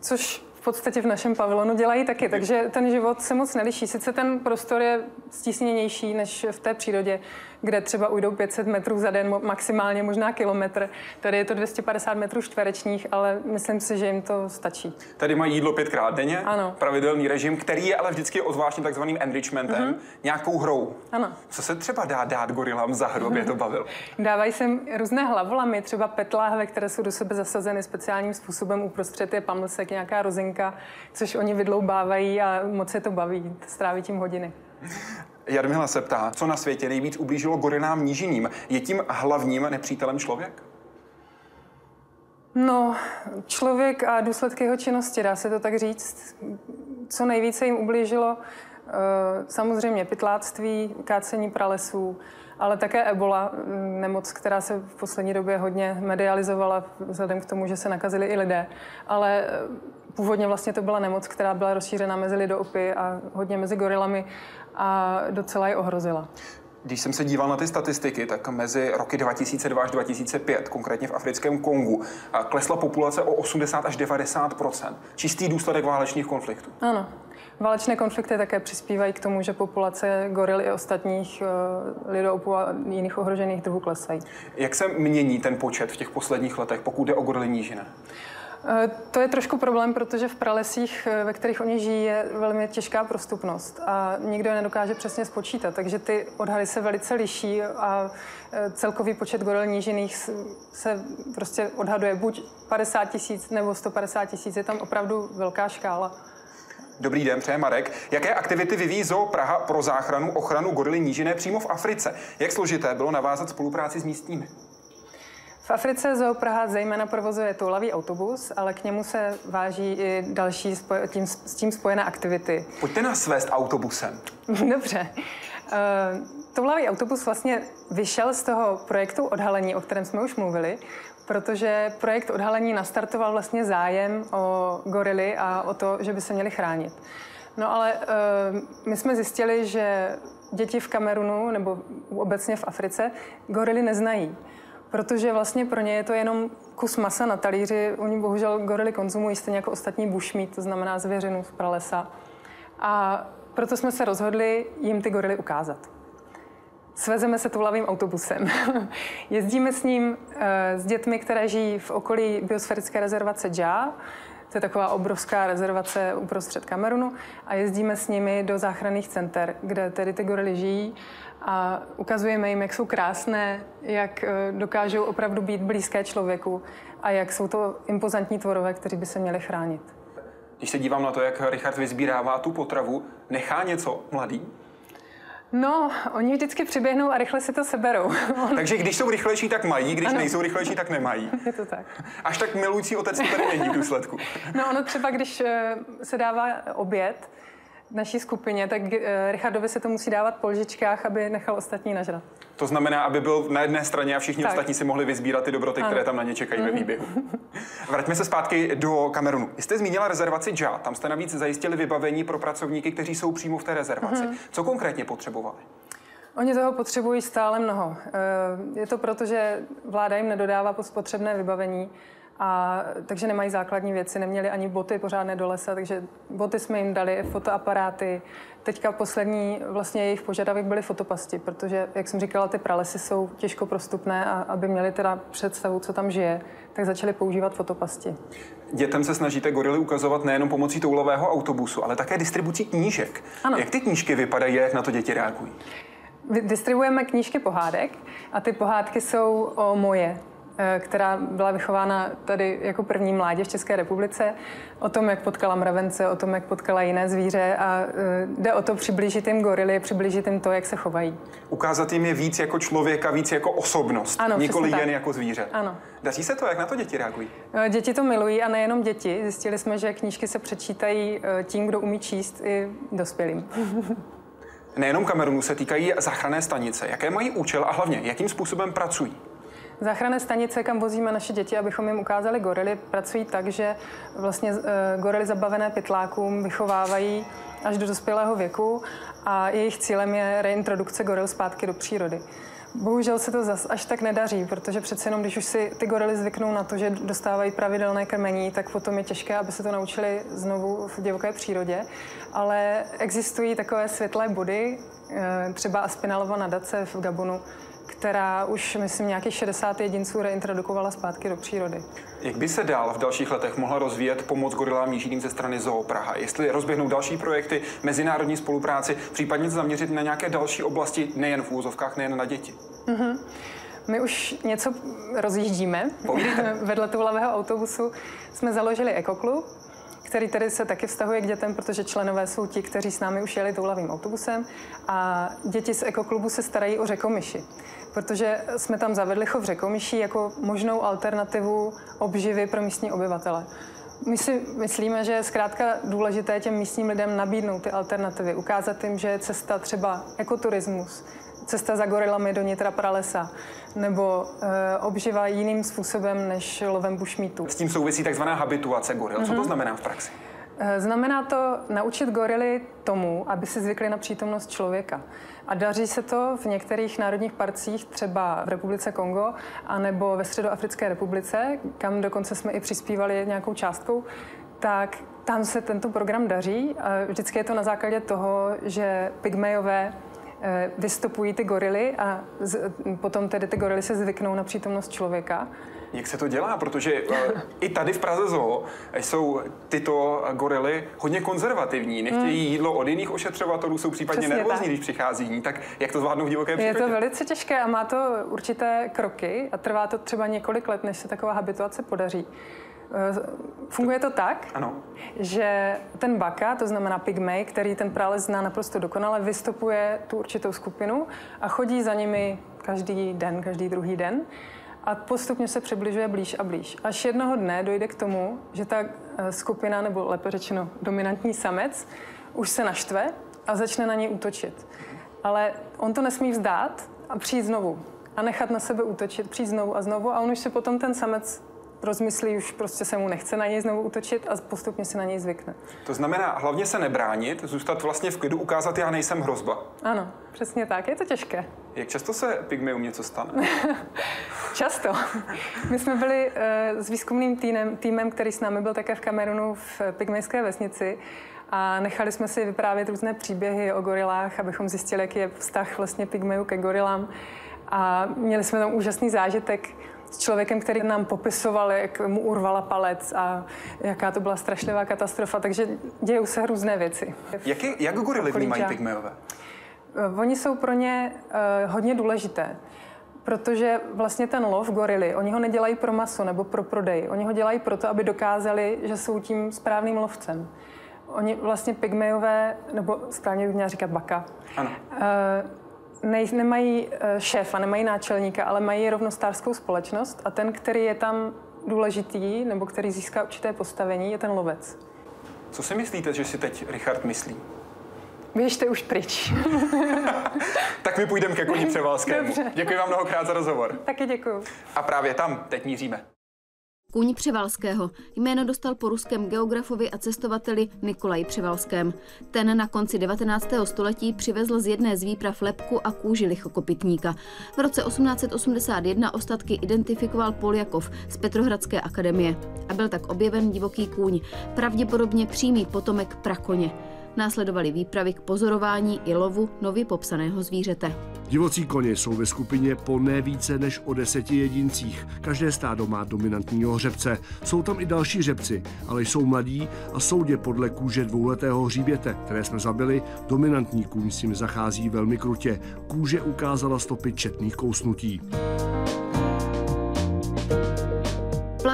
Což podstatě v našem pavilonu dělají taky, takže ten život se moc neliší. Sice ten prostor je stísněnější než v té přírodě, kde třeba ujdou 500 metrů za den, maximálně možná kilometr. Tady je to 250 metrů čtverečních, ale myslím si, že jim to stačí. Tady mají jídlo pětkrát denně, ano. pravidelný režim, který je ale vždycky ozvláštně takzvaným enrichmentem, mm-hmm. nějakou hrou. Ano. Co se třeba dá dát gorilám za hru, to bavilo? Dávají se různé hlavolamy, třeba petláhve, které jsou do sebe zasazeny speciálním způsobem. Uprostřed je pamlsek, nějaká rozinka, což oni vydloubávají a moc je to baví, stráví tím hodiny. Jarmila se ptá, co na světě nejvíc ublížilo gorilám nížiným. Je tím hlavním nepřítelem člověk? No, člověk a důsledky jeho činnosti, dá se to tak říct. Co nejvíce jim ublížilo, eh, samozřejmě pytláctví, kácení pralesů, ale také ebola, mm, nemoc, která se v poslední době hodně medializovala vzhledem k tomu, že se nakazili i lidé. Ale eh, původně vlastně to byla nemoc, která byla rozšířena mezi lidopy a hodně mezi gorilami a docela je ohrozila. Když jsem se díval na ty statistiky, tak mezi roky 2002 až 2005, konkrétně v africkém Kongu, klesla populace o 80 až 90% Čistý důsledek válečných konfliktů. Ano. Válečné konflikty také přispívají k tomu, že populace goril i ostatních uh, lidoopů a jiných ohrožených druhů klesají. Jak se mění ten počet v těch posledních letech, pokud jde o gorily nížina? Eh, to je trošku problém, protože v pralesích, eh, ve kterých oni žijí, je velmi těžká prostupnost a nikdo je nedokáže přesně spočítat, takže ty odhady se velice liší a eh, celkový počet goril nížiných se prostě odhaduje buď 50 tisíc nebo 150 tisíc, je tam opravdu velká škála. Dobrý den, přeje Marek. Jaké aktivity vyvíjí Zoo Praha pro záchranu ochranu gorily nížiné přímo v Africe? Jak složité bylo navázat spolupráci s místními? V Africe Zoo Praha zejména provozuje toulavý autobus, ale k němu se váží i další spoj- tím, s tím spojené aktivity. Pojďte nás svést autobusem. Dobře. Uh, toulavý autobus vlastně vyšel z toho projektu odhalení, o kterém jsme už mluvili, protože projekt odhalení nastartoval vlastně zájem o gorily a o to, že by se měly chránit. No ale uh, my jsme zjistili, že děti v Kamerunu nebo obecně v Africe gorily neznají protože vlastně pro ně je to jenom kus masa na talíři. Oni bohužel gorily konzumují stejně jako ostatní bušmít, to znamená zvěřinu z pralesa. A proto jsme se rozhodli jim ty gorily ukázat. Svezeme se toulavým autobusem. Jezdíme s ním e, s dětmi, které žijí v okolí biosférické rezervace Džá. To je taková obrovská rezervace uprostřed Kamerunu. A jezdíme s nimi do záchranných center, kde tedy ty gorily žijí a ukazujeme jim, jak jsou krásné, jak eh, dokážou opravdu být blízké člověku a jak jsou to impozantní tvorové, kteří by se měli chránit. Když se dívám na to, jak Richard vyzbírává tu potravu, nechá něco mladý? No, oni vždycky přiběhnou a rychle si to seberou. Takže když jsou rychlejší, tak mají, když ano. nejsou rychlejší, tak nemají. Je to tak. Až tak milující otec to tady není v důsledku. No ono třeba, když eh, se dává oběd, naší skupině, tak eh, Richardovi se to musí dávat po lžičkách, aby nechal ostatní nažrat. To znamená, aby byl na jedné straně a všichni tak. ostatní si mohli vyzbírat ty dobroty, ano. které tam na ně čekají mm. ve mhm. výběhu. Vraťme se zpátky do Kamerunu. Jste zmínila rezervaci JA, tam jste navíc zajistili vybavení pro pracovníky, kteří jsou přímo v té rezervaci. Mm. Co konkrétně potřebovali? Oni toho potřebují stále mnoho. Eh, je to proto, že vláda jim nedodává potřebné vybavení a, takže nemají základní věci, neměli ani boty pořádné do lesa, takže boty jsme jim dali, fotoaparáty. Teďka poslední vlastně jejich požadavek byly fotopasti, protože, jak jsem říkala, ty pralesy jsou těžko prostupné a aby měli teda představu, co tam žije, tak začali používat fotopasti. Dětem se snažíte gorily ukazovat nejenom pomocí toulového autobusu, ale také distribucí knížek. Ano. Jak ty knížky vypadají, jak na to děti reagují? Distribuujeme knížky pohádek a ty pohádky jsou o moje, která byla vychována tady jako první mládě v České republice, o tom, jak potkala mravence, o tom, jak potkala jiné zvíře a eh, jde o to přiblížit jim gorily, přiblížit jim to, jak se chovají. Ukázat jim je víc jako člověka, víc jako osobnost, ano, nikoli jen tak. jako zvíře. Ano. Daří se to? Jak na to děti reagují? Eh, děti to milují a nejenom děti. Zjistili jsme, že knížky se přečítají tím, kdo umí číst i dospělým. Nejenom Kamerunu se týkají záchranné stanice. Jaké mají účel a hlavně, jakým způsobem pracují? Záchranné stanice, kam vozíme naše děti, abychom jim ukázali gorily, pracují tak, že vlastně eh, gorily zabavené pytlákům vychovávají až do dospělého věku a jejich cílem je reintrodukce goril zpátky do přírody. Bohužel se to zas až tak nedaří, protože přece jenom, když už si ty gorily zvyknou na to, že dostávají pravidelné krmení, tak potom je těžké, aby se to naučili znovu v divoké přírodě. Ale existují takové světlé body, eh, třeba Aspinalova nadace v Gabonu, která už, myslím, nějakých 60 jedinců reintrodukovala zpátky do přírody. Jak by se dál v dalších letech mohla rozvíjet pomoc gorilám nížiným ze strany Zoo Praha? Jestli rozběhnou další projekty, mezinárodní spolupráci, případně se zaměřit na nějaké další oblasti, nejen v úzovkách, nejen na děti? Mm-hmm. My už něco rozjíždíme. Vedle toulavého autobusu jsme založili ekoklub, který tedy se taky vztahuje k dětem, protože členové jsou ti, kteří s námi už jeli toulavým autobusem a děti z ekoklubu se starají o řekomyši protože jsme tam zavedli chov řekomyší jako možnou alternativu obživy pro místní obyvatele. My si myslíme, že je zkrátka důležité těm místním lidem nabídnout ty alternativy, ukázat jim, že je cesta třeba ekoturismus, cesta za gorilami do nitra pralesa, nebo e, obživa jiným způsobem než lovem bušmítu. S tím souvisí takzvaná habituace goril. Mm-hmm. Co to mhm. znamená v praxi? Eh, znamená to naučit gorily tomu, aby si zvykli na přítomnost člověka. A daří se to v některých národních parcích, třeba v Republice Kongo, anebo ve Středoafrické republice, kam dokonce jsme i přispívali nějakou částkou, tak tam se tento program daří. Vždycky je to na základě toho, že pygmejové eh, vystupují ty gorily a potom tedy ty gorily se zvyknou na přítomnost člověka. Jak se to dělá? Protože uh, i tady v Praze Zoo jsou tyto gorily hodně konzervativní. Nechtějí hmm. jídlo od jiných ošetřovatelů, jsou případně Přesně nervózní, tak. když přichází. Tak jak to zvládnou v divoké přírodě? Je to velice těžké a má to určité kroky a trvá to třeba několik let, než se taková habituace podaří. Funguje to tak, ano. že ten baka, to znamená pygmej, který ten prales zná naprosto dokonale, vystupuje tu určitou skupinu a chodí za nimi každý den, každý druhý den a postupně se přibližuje blíž a blíž. Až jednoho dne dojde k tomu, že ta eh, skupina, nebo lépe řečeno dominantní samec, už se naštve a začne na něj útočit. Ale on to nesmí vzdát a přijít znovu. A nechat na sebe útočit, přijít znovu a znovu a on už se potom ten samec rozmyslí, už prostě se mu nechce na něj znovu útočit a postupně si na něj zvykne. To znamená hlavně se nebránit, zůstat vlastně v klidu, ukázat, já nejsem hrozba. Ano, přesně tak. Je to těžké. Jak často se pygmeum něco stane? často. My jsme byli uh, s výzkumným týmem, týmem, který s námi byl také v Kamerunu v pygmejské vesnici a nechali jsme si vyprávět různé příběhy o gorilách, abychom zjistili, jaký je vztah vlastně pygmeju ke gorilám. A měli jsme tam úžasný zážitek s člověkem, který nám popisoval, jak mu urvala palec a jaká to byla strašlivá katastrofa, takže dějou se různé věci. Jak, je, jak gorily vnímají pygmeové? Eh, oni jsou pro ně uh, hodně důležité, protože vlastně ten lov gorily, oni ho nedělají pro maso nebo pro prodej, oni ho dělají proto, aby dokázali, že jsou tím správným lovcem. Oni vlastně pygmejové, nebo správně bych měla říkat baka, ano. Uh, nej, nemají eh, šéfa, nemají náčelníka, ale mají rovnostářskou společnost a ten, který je tam důležitý, nebo který získá určité postavení, je ten lovec. Co si myslíte, že si teď Richard myslí? Běžte už pryč. tak my půjdeme ke koni Převalskému. Dobře. Děkuji vám mnohokrát za rozhovor. Taky děkuji. A právě tam teď míříme. Kůň Převalského. Jméno dostal po ruském geografovi a cestovateli Nikolaj Převalském. Ten na konci 19. století přivezl z jedné z výprav lepku a kůži lichokopitníka. V roce 1881 ostatky identifikoval Poljakov z Petrohradské akademie a byl tak objeven divoký kůň, pravděpodobně přímý potomek prakoně. Následovaly výpravy k pozorování i lovu nově popsaného zvířete. Divocí koně jsou ve skupině po ne více než o deseti jedincích. Každé stádo má dominantního hřebce. Jsou tam i další hřebci, ale jsou mladí a soudě podle kůže dvouletého hříběte, které jsme zabili, dominantní kůň s ním zachází velmi krutě. Kůže ukázala stopy četných kousnutí.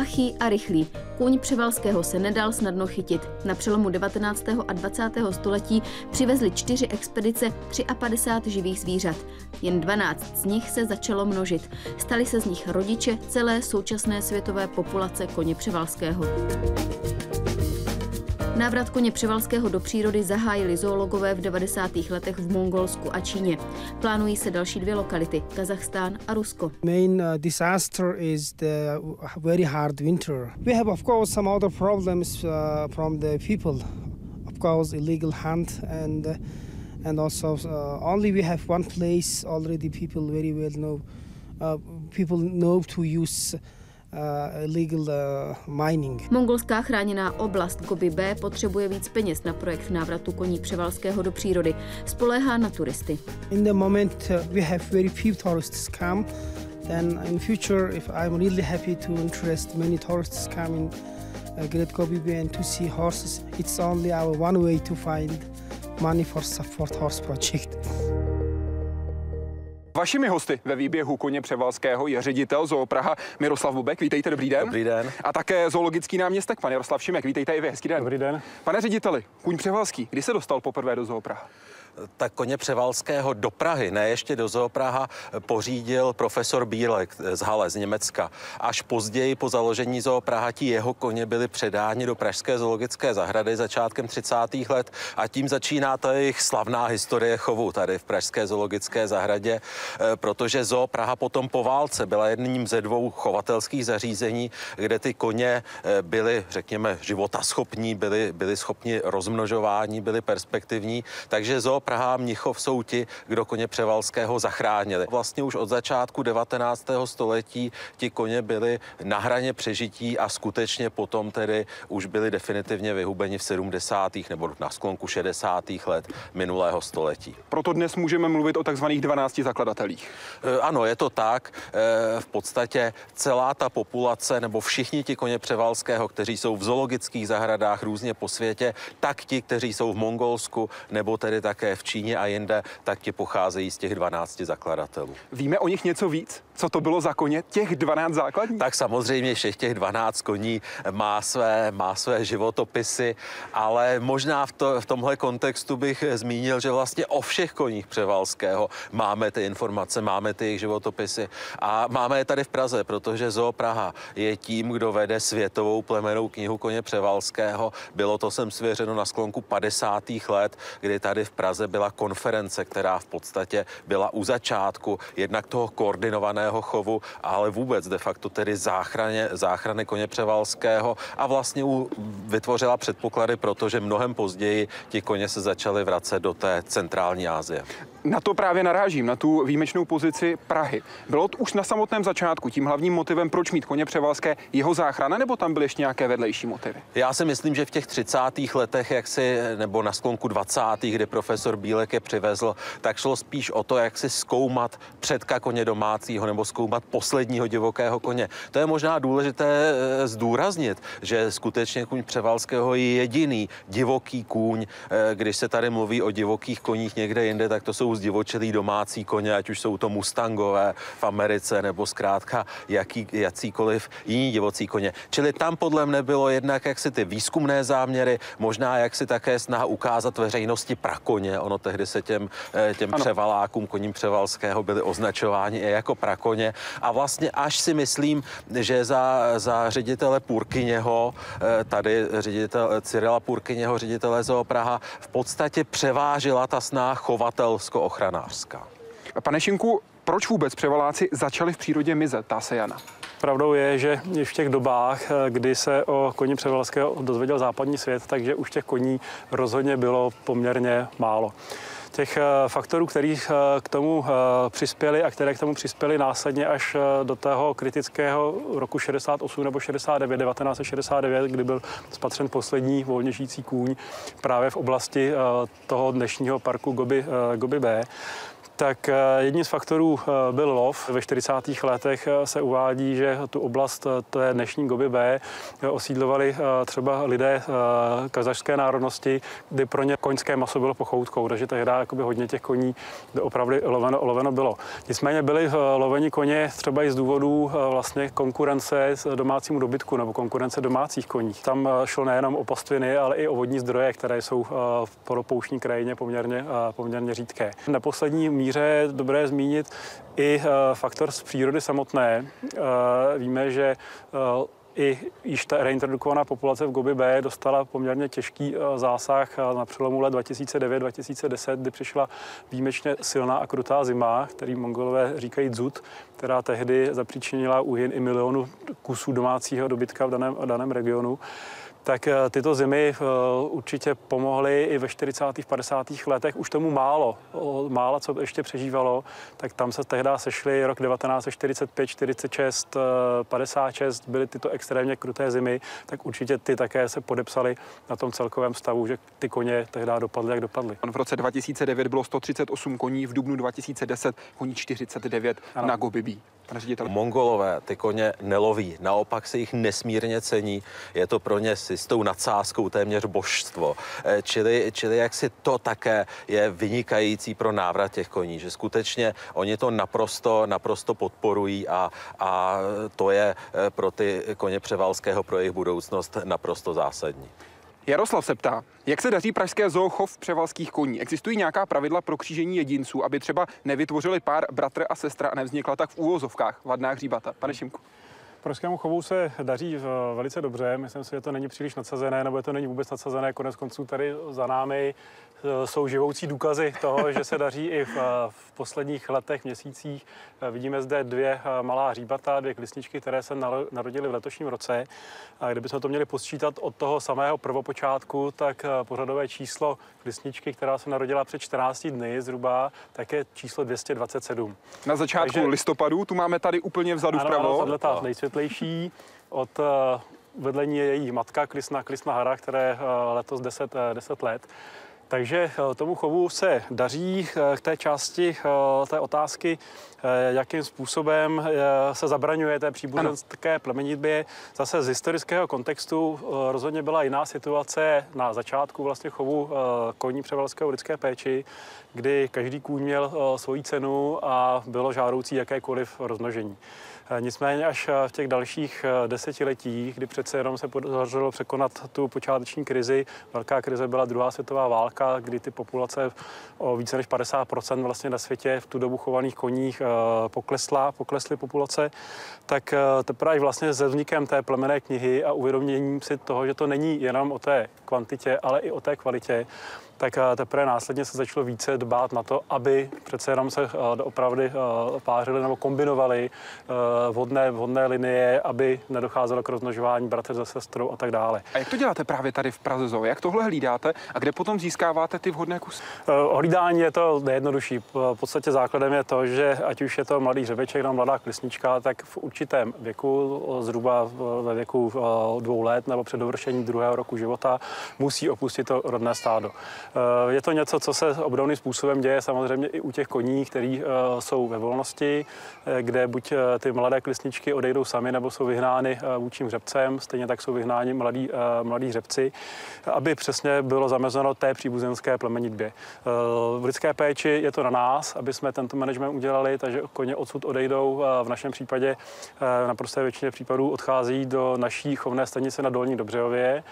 Plachý a rychlý. Kůň Převalského se nedal snadno chytit. Na přelomu 19. a 20. století přivezli čtyři expedice 53 živých zvířat. Jen 12 z nich se začalo množit. Stali se z nich rodiče celé současné světové populace koně Převalského. Návrat koně Převalského do přírody zahájili zoologové v 90. letech v Mongolsku a Číně. Plánují se další dvě lokality, Kazachstán a Rusko. Main uh, disaster is the very hard winter. We have of course some other problems uh, from the people. Of course illegal hunt and uh, and also uh, only we have one place already people very well know uh, people know to use Uh, illegal uh, mining. Mongolská chráněná oblast Gobi B potřebuje víc peněz na projekt návratu koní Převalského do přírody. Spoléhá na turisty. In the moment uh, we have very few tourists come. Then in future, if I'm really happy to interest many tourists coming in uh, Great Gobi Bay and to see horses, it's only our one way to find money for support horse project. Vašimi hosty ve výběhu koně Převalského je ředitel Zoo Praha Miroslav Bubek. Vítejte, dobrý den. Dobrý den. A také zoologický náměstek, pan Jaroslav Šimek. Vítejte i vy, hezký den. Dobrý den. Pane řediteli, kůň Převalský, kdy se dostal poprvé do Zoo Praha? tak koně Převalského do Prahy, ne ještě do Zoopraha, pořídil profesor Bílek z Hale z Německa. Až později po založení Zoopraha ti jeho koně byli předáni do Pražské zoologické zahrady začátkem 30. let a tím začíná ta jejich slavná historie chovu tady v Pražské zoologické zahradě, protože Zoo Praha potom po válce byla jedním ze dvou chovatelských zařízení, kde ty koně eh, byly, řekněme, životaschopní, byly, byly schopni rozmnožování, byly perspektivní, takže Zoo Praha a Mnichov jsou ti, kdo koně Převalského zachránili. Vlastně už od začátku 19. století ti koně byli na hraně přežití a skutečně potom tedy už byli definitivně vyhubeni v 70. nebo na sklonku 60. let minulého století. Proto dnes můžeme mluvit o takzvaných 12 zakladatelích. E, ano, je to tak. E, v podstatě celá ta populace nebo všichni ti koně Převalského, kteří jsou v zoologických zahradách různě po světě, tak ti, kteří jsou v Mongolsku nebo tedy také v Číně a jinde, tak ti pocházejí z těch 12 zakladatelů. Víme o nich něco víc? Co to bylo za koně, těch 12 základních? Tak samozřejmě všech těch 12 koní má své, má své životopisy, ale možná v, to, v tomhle kontextu bych zmínil, že vlastně o všech koních Převalského máme ty informace, máme ty jejich životopisy a máme je tady v Praze, protože Zoo Praha je tím, kdo vede světovou plemenou knihu koně Převalského. Bylo to sem svěřeno na sklonku 50. let, kdy tady v Praze byla konference, která v podstatě byla u začátku jednak toho koordinovaného chovu, ale vůbec de facto tedy záchraně, záchrany koně Převalského a vlastně u, vytvořila předpoklady, protože mnohem později ti koně se začaly vracet do té centrální Asie. Na to právě narážím, na tu výjimečnou pozici Prahy. Bylo to už na samotném začátku tím hlavním motivem, proč mít koně převalské, jeho záchrana, nebo tam byly ještě nějaké vedlejší motivy? Já si myslím, že v těch 30. letech, jak si, nebo na sklonku 20. kdy profesor Bílek je přivezl, tak šlo spíš o to, jak si zkoumat předka koně domácího nebo zkoumat posledního divokého koně. To je možná důležité eh, zdůraznit, že skutečně kůň Převalského je jediný divoký kůň. Eh, když se tady mluví o divokých koních někde jinde, tak to jsou zdivočelí domácí koně, ať už jsou to Mustangové v Americe nebo zkrátka jaký, jakýkoliv jiní divocí koně. Čili tam podle mne bylo jednak jaksi ty výzkumné záměry, možná jak si také snaha ukázat veřejnosti prakoně. Ono tehdy se těm, eh, těm převalákům koním Převalského byli označováni i jako prakoně. A vlastně až si myslím, že za, za ředitele Purkyněho, eh, tady ředitel Cyrila Purkyněho, ředitele Zoo Praha, v podstatě převážila ta snaha chovatelsko ochranářská. Pane Šinku, proč vůbec převaláci začali v přírodě mizet, ta se Jana? Pravdou je, že v těch dobách, kdy se o koni převalského dozvěděl západní svět, takže už těch koní rozhodně bylo poměrně málo těch eh, faktorů, který eh, k tomu eh, přispěli a které k tomu přispěli následně až do toho kritického roku 68 nebo 69, 1969, kdy byl spatřen poslední volně žijící kůň právě v oblasti toho dnešního parku Gobi, Gobi B tak eh, jedním z faktorů eh, byl lov. Ve 40. letech eh, se uvádí, že tu oblast té dnešní Gobi B osídlovali třeba lidé kazašské národnosti, kdy pro ně koňské maso bylo pochoutkou, takže tehdy jakoby hodně těch koní opravdu loveno, loveno bylo. Nicméně byli loveni koně třeba i z důvodů vlastně konkurence s domácímu dobytku nebo konkurence domácích koní. Tam šlo nejenom o pastviny, ale i o vodní zdroje, které jsou v polopouštní krajině poměrně, poměrně řídké. Na poslední míře míře je dobré zmínit i eh, faktor z přírody samotné. Eh, víme, že eh, i již ta reintrodukovaná populace v Gobi B dostala poměrně těžký zásah na přelomu let 2009-2010, kdy přišla výjimečně silná a krutá zima, který mongolové říkají dzut, která tehdy zapříčinila úhyn i milionu kusů domácího dobytka v daném, daném regionu tak eh, tyto zimy eh, určitě pomohly i ve 40. 50. letech. Už tomu málo, málo, co ještě přežívalo, tak tam se tehdy sešly rok 1945, 46, 56, byly tyto extrémně kruté zimy, tak určitě ty také se podepsaly na tom celkovém stavu, že ty koně tehdy dopadly, jak dopadly. V roce 2009 bylo 138 koní, v dubnu 2010 koní 49 ano. na Gobibí. Pane ředitel. Mongolové ty koně neloví, naopak se jich nesmírně cení. Je to pro ně s jistou nadsázkou téměř božstvo. Eh, čili, čili jak si to také je vynikající pro návrat těch koní, že skutečně oni to naprosto, naprosto podporují a, a to je eh, pro ty koně Převalského, pro jejich budoucnost naprosto zásadní. Jaroslav se ptá, jak se daří pražské zoochov převalských koní? Existují nějaká pravidla pro křížení jedinců, aby třeba nevytvořili pár bratr a sestra a nevznikla tak v úvozovkách vadná hříbata? Pane Šimku. Pražskému chovu se daří velice dobře. Myslím si, že to není příliš nadsazené, nebo to není vůbec nadsazené. Konec konců tady za námi Eh, jsou živoucí důkazy toho, že se daří i v, eh, v posledních letech, měsících. Eh, vidíme zde dvě malá hříbata, dvě klisničky, které se narodily v letošním roce. A kdybychom to měli posčítat od toho samého prvopočátku, tak pořadové číslo klisničky, která se narodila před 14 dny zhruba, tak je číslo 227. Na začátku Takže, listopadu, tu máme tady úplně vzadu ano, vpravo. Ano, ta nejsvětlejší od vedle ní je její matka Klisna, Klisna Hara, které letos 10, 10 let. Takže tomu chovu se daří k té části té otázky, jakým způsobem se zabraňuje té příbuzenské plemenitbě. Zase z historického kontextu rozhodně byla jiná situace na začátku vlastně chovu koní převalského lidské péči, kdy každý kůň měl svoji cenu a bylo žádoucí jakékoliv rozmnožení. Nicméně až v těch dalších desetiletích, kdy přece jenom se podařilo překonat tu počáteční krizi, velká krize byla druhá světová válka, kdy ty populace o více než 50% vlastně na světě v tu dobu chovaných koních poklesla, poklesly populace, tak teprve vlastně se vznikem té plemené knihy a uvědoměním si toho, že to není jenom o té kvantitě, ale i o té kvalitě, tak eh, teprve následně se začalo více dbát na to, aby přece jenom se eh, opravdu eh, pářili nebo kombinovali vhodné, vhodné linie, aby nedocházelo k rozmnožování bratr se sestrou a tak dále. A jak to děláte právě tady v Praze Zoo? Jak tohle hlídáte a kde potom získáváte ty vhodné kusy? Hlídání je to nejjednodušší. V podstatě základem je to, že ať už je to mladý řebeček nebo mladá klisnička, tak v určitém věku, zhruba ve věku dvou let nebo před dovršení druhého roku života, musí opustit to rodné stádo. Eh, je to něco, co se obdobným způsobem děje samozřejmě i u těch koní, který eh, jsou ve volnosti, eh, kde buď ty mladé klisničky odejdou sami, nebo jsou vyhnány vůčím hřebcem, stejně tak jsou vyhnáni mladí, mladí hřebci, aby přesně bylo zamezeno té příbuzenské plemenitbě. V lidské péči je to na nás, aby jsme tento management udělali, takže koně odsud odejdou. V našem případě na prosté většině případů odchází do naší chovné stanice na Dolní Dobřehově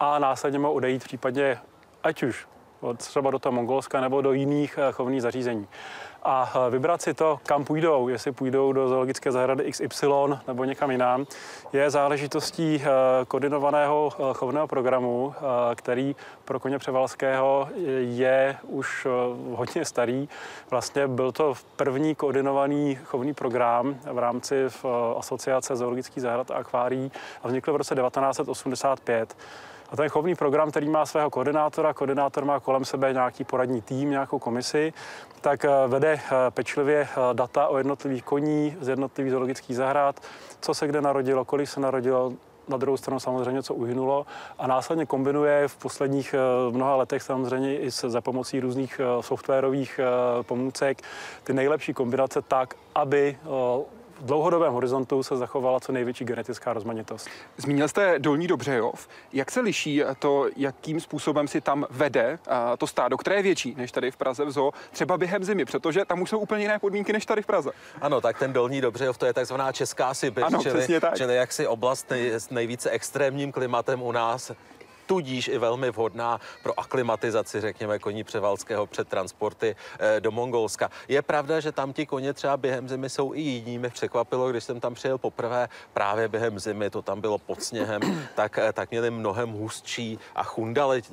a následně mohou odejít v případě ať už třeba do toho Mongolska nebo do jiných eh, chovných zařízení. A eh, vybrat si to, kam půjdou, jestli půjdou do zoologické zahrady XY nebo někam jinam, je záležitostí eh, koordinovaného chovného programu, který pro koně Převalského je už hodně starý. Vlastně byl to první koordinovaný chovný program v rámci v Asociace zoologických zahrad a akvárií a vznikl v roce 1985. A ten chovný program, který má svého koordinátora, koordinátor má kolem sebe nějaký poradní tým, nějakou komisi, tak eh, vede eh, pečlivě eh, data o jednotlivých koní z jednotlivých zoologických zahrad, co se kde narodilo, kolik se narodilo, na druhou stranu samozřejmě, co uhynulo. A následně kombinuje v posledních mnoha letech samozřejmě i se, za pomocí různých softwarových pomůcek ty nejlepší kombinace tak, aby v dlouhodobém horizontu se zachovala co největší genetická rozmanitost. Zmínil jste Dolní Dobřejov. Jak se liší to, jakým způsobem si tam vede to stádo, které je větší než tady v Praze v zoo, třeba během zimy, protože tam už jsou úplně jiné podmínky než tady v Praze? Ano, tak ten Dolní Dobřejov to je takzvaná česká Sibir, ano, čili, tak. čili jaksi oblast nej, s nejvíce extrémním klimatem u nás tudíž i velmi vhodná pro aklimatizaci, řekněme, koní převalského před transporty eh, do Mongolska. Je pravda, že tam ti koně třeba během zimy jsou i jiní. Mě překvapilo, když jsem tam přijel poprvé právě během zimy, to tam bylo pod sněhem, tak, eh, tak měli mnohem hustší a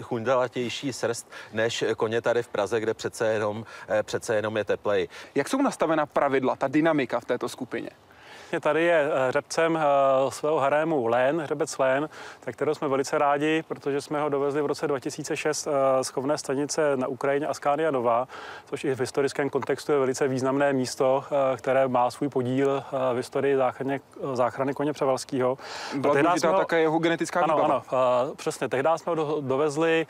chundalatější srst než koně tady v Praze, kde přece jenom, eh, přece jenom je teplej. Jak jsou nastavena pravidla, ta dynamika v této skupině? Vlastně tady je eh, hřebcem eh, svého harému Lén, hřebec Lén, tak kterého jsme velice rádi, protože jsme ho dovezli v roce 2006 eh, z chovné stanice na Ukrajině Askánia Nova, což i v historickém kontextu je velice významné místo, které má svůj podíl v historii záchrany, záchrany koně Převalského. Byla důležitá ho, také jeho genetická ano, výbava. Ano, přesně. Tehdy jsme ho dovezli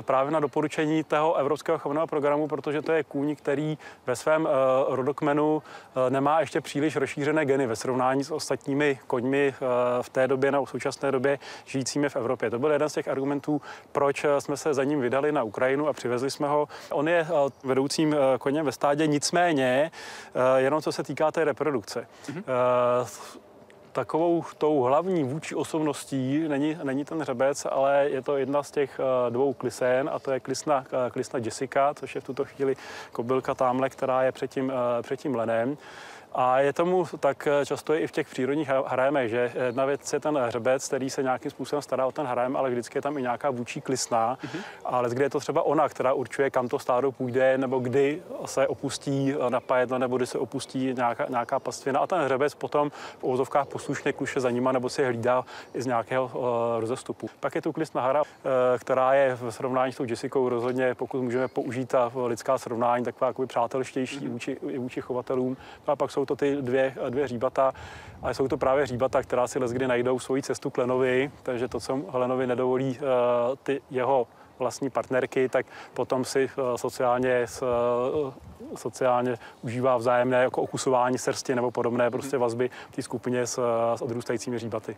právě na doporučení toho Evropského chovného programu, protože to je kůň, který ve svém rodokmenu nemá ještě příliš rozšířené geny ve srovnání s ostatními koňmi eh, v té době na současné době žijícími v Evropě. To byl jeden z těch argumentů, proč eh, jsme se za ním vydali na Ukrajinu a přivezli jsme ho. On je eh, vedoucím koněm ve stádě, nicméně jenom co se týká té reprodukce. Mm-hmm takovou tou hlavní vůči osobností není, není ten hřebec, ale je to jedna z těch dvou klisén a to je klisna, klisna Jessica, což je v tuto chvíli kobylka tamhle, která je před tím, před tím lenem. A je tomu tak eh, často i v těch přírodních harémech, že jedna věc je ten hřebec, který se nějakým způsobem stará o ten harém, ale vždycky je tam i nějaká vůči klisná. Mm-hmm. Ale kde je to třeba ona, která určuje, kam to stádo půjde, nebo kdy se opustí napajedlo, nebo kdy se opustí nějaká, nějaká pastvina. A ten hřebec potom v úzovkách poslušně kluše za nima, nebo si hlídá i z nějakého uh, rozestupu. Pak je tu klisná hara, uh, která je v srovnání s tou Jessicou rozhodně, pokud můžeme použít ta lidská srovnání, taková přátelštější mm-hmm. vůči, vůči chovatelům. No a pak jsou jsou to ty dvě, dvě hříbata a jsou to právě hříbata, která si kdy najdou svoji cestu k Lenovi, takže to, co Helenovi nedovolí uh, ty jeho vlastní partnerky, tak potom si sociálně, sociálně užívá vzájemné jako okusování srsti nebo podobné prostě vazby v té skupině s, s odrůstajícími říbaty.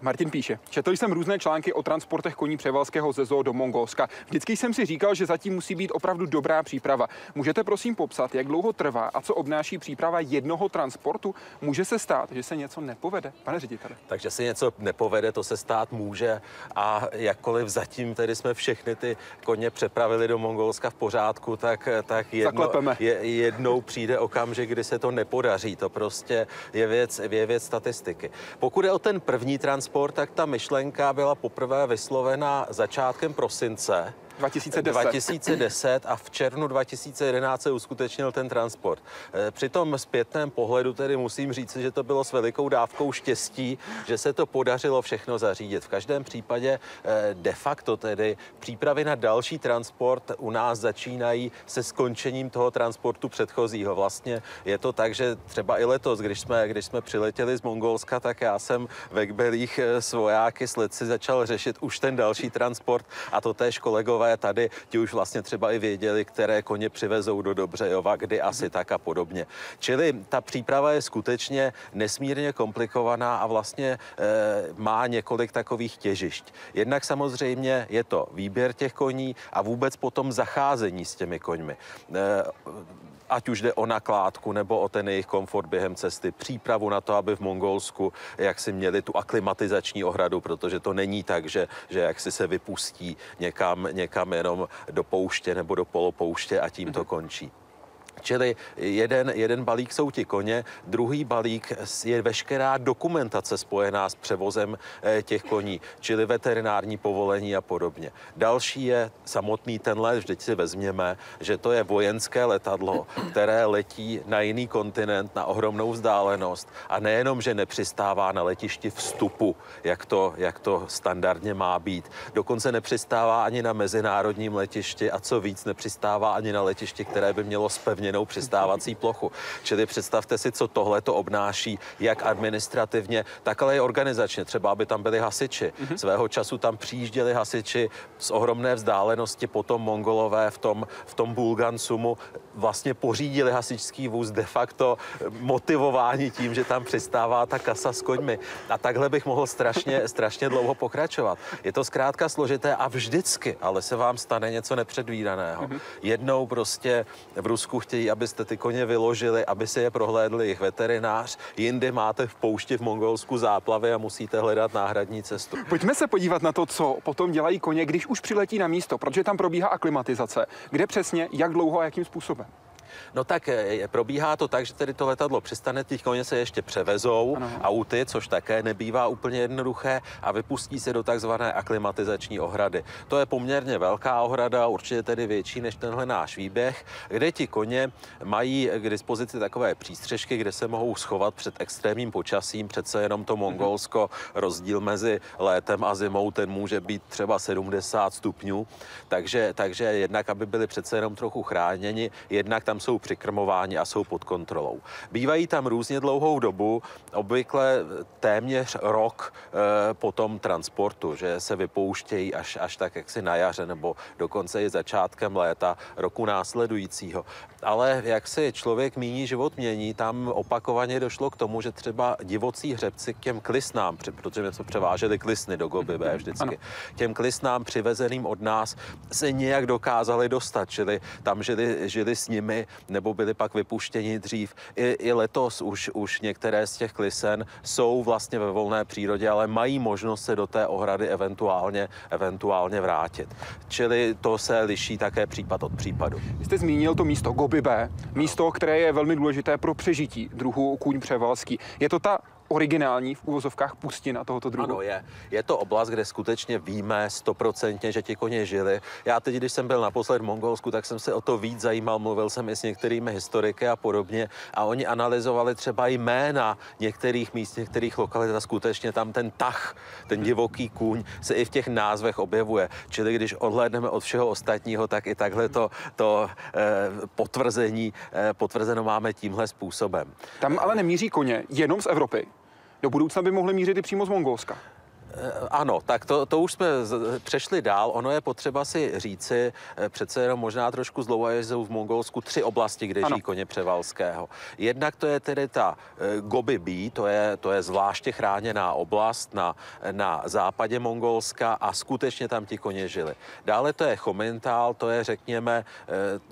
Martin píše, četl jsem různé články o transportech koní převalského ze zoo do Mongolska. Vždycky jsem si říkal, že zatím musí být opravdu dobrá příprava. Můžete prosím popsat, jak dlouho trvá a co obnáší příprava jednoho transportu? Může se stát, že se něco nepovede, pane řediteli? Takže se něco nepovede, to se stát může a jakkoliv zatím tedy jsme všechny ty koně přepravili do Mongolska v pořádku, tak, tak jedno, je, jednou přijde okamžik, kdy se to nepodaří. To prostě je věc, je věc statistiky. Pokud je o ten první transport, sport, tak ta myšlenka byla poprvé vyslovena začátkem prosince 2010. 2010 a v červnu 2011 se uskutečnil ten transport. Eh, při tom zpětném pohledu tedy musím říct, že to bylo s velikou dávkou štěstí, že se to podařilo všechno zařídit. V každém případě eh, de facto tedy přípravy na další transport u nás začínají se skončením toho transportu předchozího. Vlastně je to tak, že třeba i letos, když jsme, když jsme přiletěli z Mongolska, tak já jsem ve Kbelích eh, s vojáky s letci začal řešit už ten další transport a to též kolegové kolegové tady, ti už vlastně třeba i věděli, které koně přivezou do Dobřejova, kdy asi tak a podobně. Čili ta příprava je skutečně nesmírně komplikovaná a vlastně e, má několik takových těžišť. Jednak samozřejmě je to výběr těch koní a vůbec potom zacházení s těmi koňmi. E, ať už jde o nakládku nebo o ten jejich komfort během cesty, přípravu na to, aby v Mongolsku jak si měli tu aklimatizační ohradu, protože to není tak, že, že jak si se vypustí někam, někam jenom do pouště nebo do polopouště a tím to mhm. končí. Čili jeden, jeden balík jsou ti koně, druhý balík je veškerá dokumentace spojená s převozem eh, těch koní, čili veterinární povolení a podobně. Další je samotný ten let, vždyť si vezměme, že to je vojenské letadlo, které letí na jiný kontinent, na ohromnou vzdálenost a nejenom, že nepřistává na letišti vstupu, jak to, jak to standardně má být, dokonce nepřistává ani na mezinárodním letišti a co víc, nepřistává ani na letišti, které by mělo spevně jinou přistávací plochu. Čili představte si, co tohle to obnáší, jak administrativně, tak ale i organizačně. Třeba, aby tam byli hasiči. Mm-hmm. Svého času tam přijížděli hasiči z ohromné vzdálenosti, potom mongolové v tom, v tom Bulgansumu vlastně pořídili hasičský vůz de facto motivování tím, že tam přistává ta kasa s koňmi. A takhle bych mohl strašně, strašně dlouho pokračovat. Je to zkrátka složité a vždycky, ale se vám stane něco nepředvídaného. Mm-hmm. Jednou prostě v Rusku chtějí chtějí, abyste ty koně vyložili, aby si je prohlédli jejich veterinář. Jindy máte v poušti v Mongolsku záplavy a musíte hledat náhradní cestu. Pojďme se podívat na to, co potom dělají koně, když už přiletí na místo, protože tam probíhá aklimatizace. Kde přesně, jak dlouho a jakým způsobem? No tak eh, probíhá to tak, že tedy to letadlo přistane, ty koně se ještě převezou ano. auty, což také nebývá úplně jednoduché a vypustí se do takzvané aklimatizační ohrady. To je poměrně velká ohrada, určitě tedy větší než tenhle náš výběh, kde ti koně mají k dispozici takové přístřežky, kde se mohou schovat před extrémním počasím. Přece jenom to Mongolsko, rozdíl mezi létem a zimou, ten může být třeba 70 stupňů. Takže, takže jednak, aby byli přece jenom trochu chráněni, jednak tam jsou přikrmováni a jsou pod kontrolou. Bývají tam různě dlouhou dobu, obvykle téměř rok e, po tom transportu, že se vypouštějí až, až tak jaksi na jaře nebo dokonce i začátkem léta roku následujícího. Ale jak si člověk míní, život mění, tam opakovaně došlo k tomu, že třeba divocí hřebci k těm klisnám, protože my jsme převáželi klisny do Goby B vždycky, ano. těm klisnám přivezeným od nás se nějak dokázali dostat, čili tam žili, žili s nimi nebo byli pak vypuštěni dřív. I, i letos už, už některé z těch klisen jsou vlastně ve volné přírodě, ale mají možnost se do té ohrady eventuálně, eventuálně vrátit. Čili to se liší také případ od případu. Vy jste zmínil to místo Gobi B, místo, které je velmi důležité pro přežití druhu kůň převalský. Je to ta originální v úvozovkách pustina tohoto druhu? Ano, je. Je to oblast, kde skutečně víme stoprocentně, že ti koně žili. Já teď, když jsem byl naposled v Mongolsku, tak jsem se o to víc zajímal, mluvil jsem i s některými historiky a podobně a oni analyzovali třeba jména některých míst, některých lokalit a skutečně tam ten tah, ten divoký kůň se i v těch názvech objevuje. Čili když odhlédneme od všeho ostatního, tak i takhle to, to eh, potvrzení eh, potvrzeno máme tímhle způsobem. Tam ale nemíří koně jenom z Evropy. Do budoucna by mohly mířit i přímo z Mongolska. Ano, tak to, to už jsme přešli dál. Ono je potřeba si říci, eh, přece jenom možná trošku zlou, jsou v Mongolsku tři oblasti, kde ano. žijí koně Převalského. Jednak to je tedy ta Gobi B, to je, to je zvláště chráněná oblast na, na západě Mongolska a skutečně tam ti koně žili. Dále to je Chomentál, to je řekněme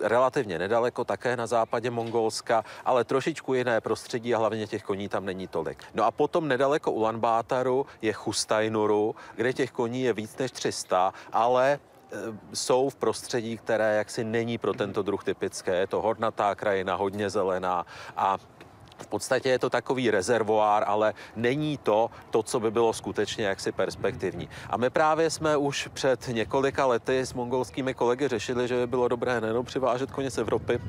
relativně nedaleko, také na západě Mongolska, ale trošičku jiné prostředí a hlavně těch koní tam není tolik. No a potom nedaleko Ulaanbátaru je Chustajnuru, kde těch koní je víc než 300, ale e, jsou v prostředí, které jaksi není pro tento druh typické. Je to hornatá krajina, hodně zelená a v podstatě je to takový rezervoár, ale není to to, co by bylo skutečně jaksi perspektivní. A my právě jsme už před několika lety s mongolskými kolegy řešili, že by bylo dobré nejenom přivážet koně z Evropy,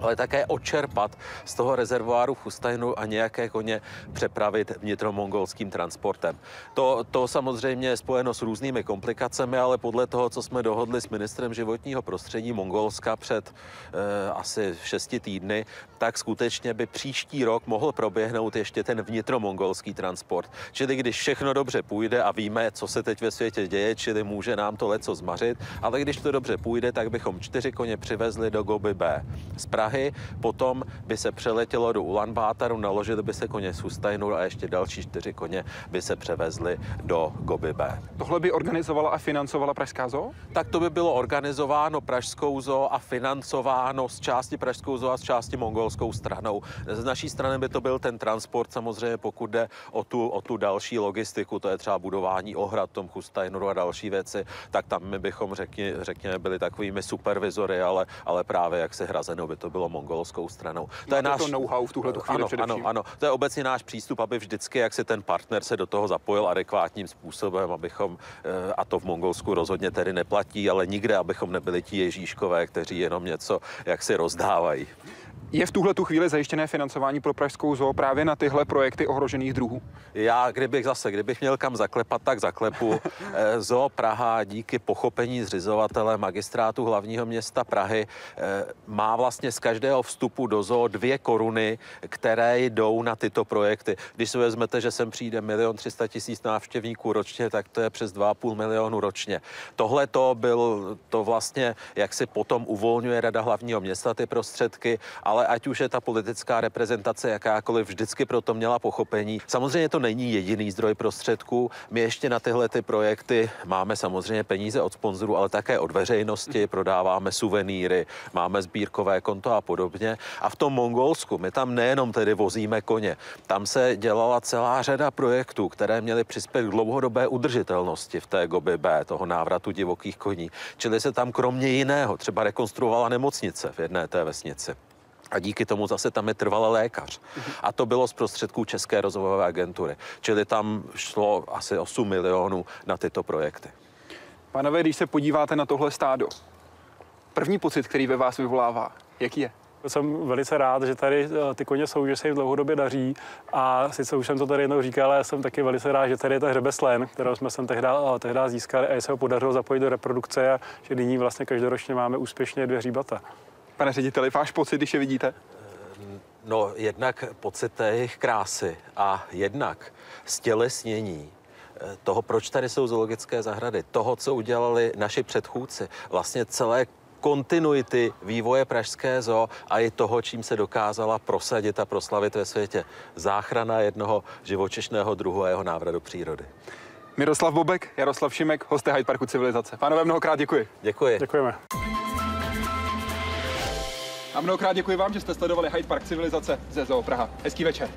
ale také očerpat z toho rezervoáru Chustajnu a nějaké koně přepravit vnitromongolským transportem. To, to samozřejmě je spojeno s různými komplikacemi, ale podle toho, co jsme dohodli s ministrem životního prostředí Mongolska před eh, asi šesti týdny, tak skutečně by příští rok mohl proběhnout ještě ten vnitromongolský transport. Čili když všechno dobře půjde a víme, co se teď ve světě děje, čili může nám to leco zmařit, ale když to dobře půjde, tak bychom čtyři koně přivezli do Goby B. Z Prahy, potom by se přeletělo do Ulaanbátaru, naložili by se koně z Hustajnu a ještě další čtyři koně by se převezli do Goby B. Tohle by organizovala a financovala Pražská zoo? Tak to by bylo organizováno Pražskou zoo a financováno z části Pražskou zoo a z části mongolskou stranou. Z naší strany by to byl ten transport, samozřejmě pokud jde o tu, o tu další logistiku, to je třeba budování ohrad, tom Chustajnuru a další věci, tak tam my bychom řekni, řekněme byli takovými supervizory, ale, ale právě jak se hrazeno by to bylo mongolskou stranou. To je náš to know-how v tuhle chvíli ano, především. ano, ano, to je obecně náš přístup, aby vždycky, jak si ten partner se do toho zapojil adekvátním způsobem, abychom, eh, a to v Mongolsku rozhodně tedy neplatí, ale nikde, abychom nebyli ti Ježíškové, kteří jenom něco jak si rozdávají. Je v tuhle tu chvíli zajištěné financování pro Pražskou zoo právě na tyhle projekty ohrožených druhů? Já, kdybych zase, kdybych měl kam zaklepat, tak zaklepu. Eh, zoo Praha díky pochopení zřizovatele magistrátu hlavního města Prahy eh, má vlastně z každého vstupu do zoo dvě koruny, které jdou na tyto projekty. Když si vezmete, že sem přijde milion 300 tisíc návštěvníků ročně, tak to je přes 2,5 milionu ročně. Tohle to byl, to vlastně, jak si potom uvolňuje Rada hlavního města ty prostředky, ale ať už je ta politická reprezentace jakákoliv, vždycky proto měla pochopení. Samozřejmě to není jediný zdroj prostředků. My ještě na tyhle ty projekty máme samozřejmě peníze od sponzorů, ale také od veřejnosti, prodáváme suvenýry, máme sbírkové konto a podobně. A v tom Mongolsku my tam nejenom tedy vozíme koně, tam se dělala celá řada projektů, které měly přispět k dlouhodobé udržitelnosti v té Gobi B, toho návratu divokých koní. Čili se tam kromě jiného třeba rekonstruovala nemocnice v jedné té vesnici. A díky tomu zase tam je trvalý lékař. A to bylo z prostředků České rozvojové agentury. Čili tam šlo asi 8 milionů na tyto projekty. Panové, když se podíváte na tohle stádo, první pocit, který ve vás vyvolává, jaký je? Jsem velice rád, že tady eh, ty koně jsou, že se jim dlouhodobě daří. A sice už jsem to tady jednou říkal, ale jsem taky velice rád, že tady je ta hřebeslen, kterou jsme sem tehda, eh, tehda získali a se ho podařilo zapojit do reprodukce a že nyní vlastně každoročně máme úspěšně dvě hříbata. Pane řediteli, váš pocit, když je vidíte? No, jednak pocit té jejich krásy a jednak stělesnění eh, toho, proč tady jsou zoologické zahrady, toho, co udělali naši předchůdci, vlastně celé kontinuity vývoje Pražské zoo a i toho, čím se dokázala prosadit a proslavit ve světě. Záchrana jednoho živočišného druhu a jeho návrat do přírody. Miroslav Bobek, Jaroslav Šimek, hosté Hyde Parku Civilizace. Pánové, mnohokrát děkuji. Děkuji. Děkujeme. A mnohokrát děkuji vám, že jste sledovali Hyde Park Civilizace ze Zoo Praha. Hezký večer.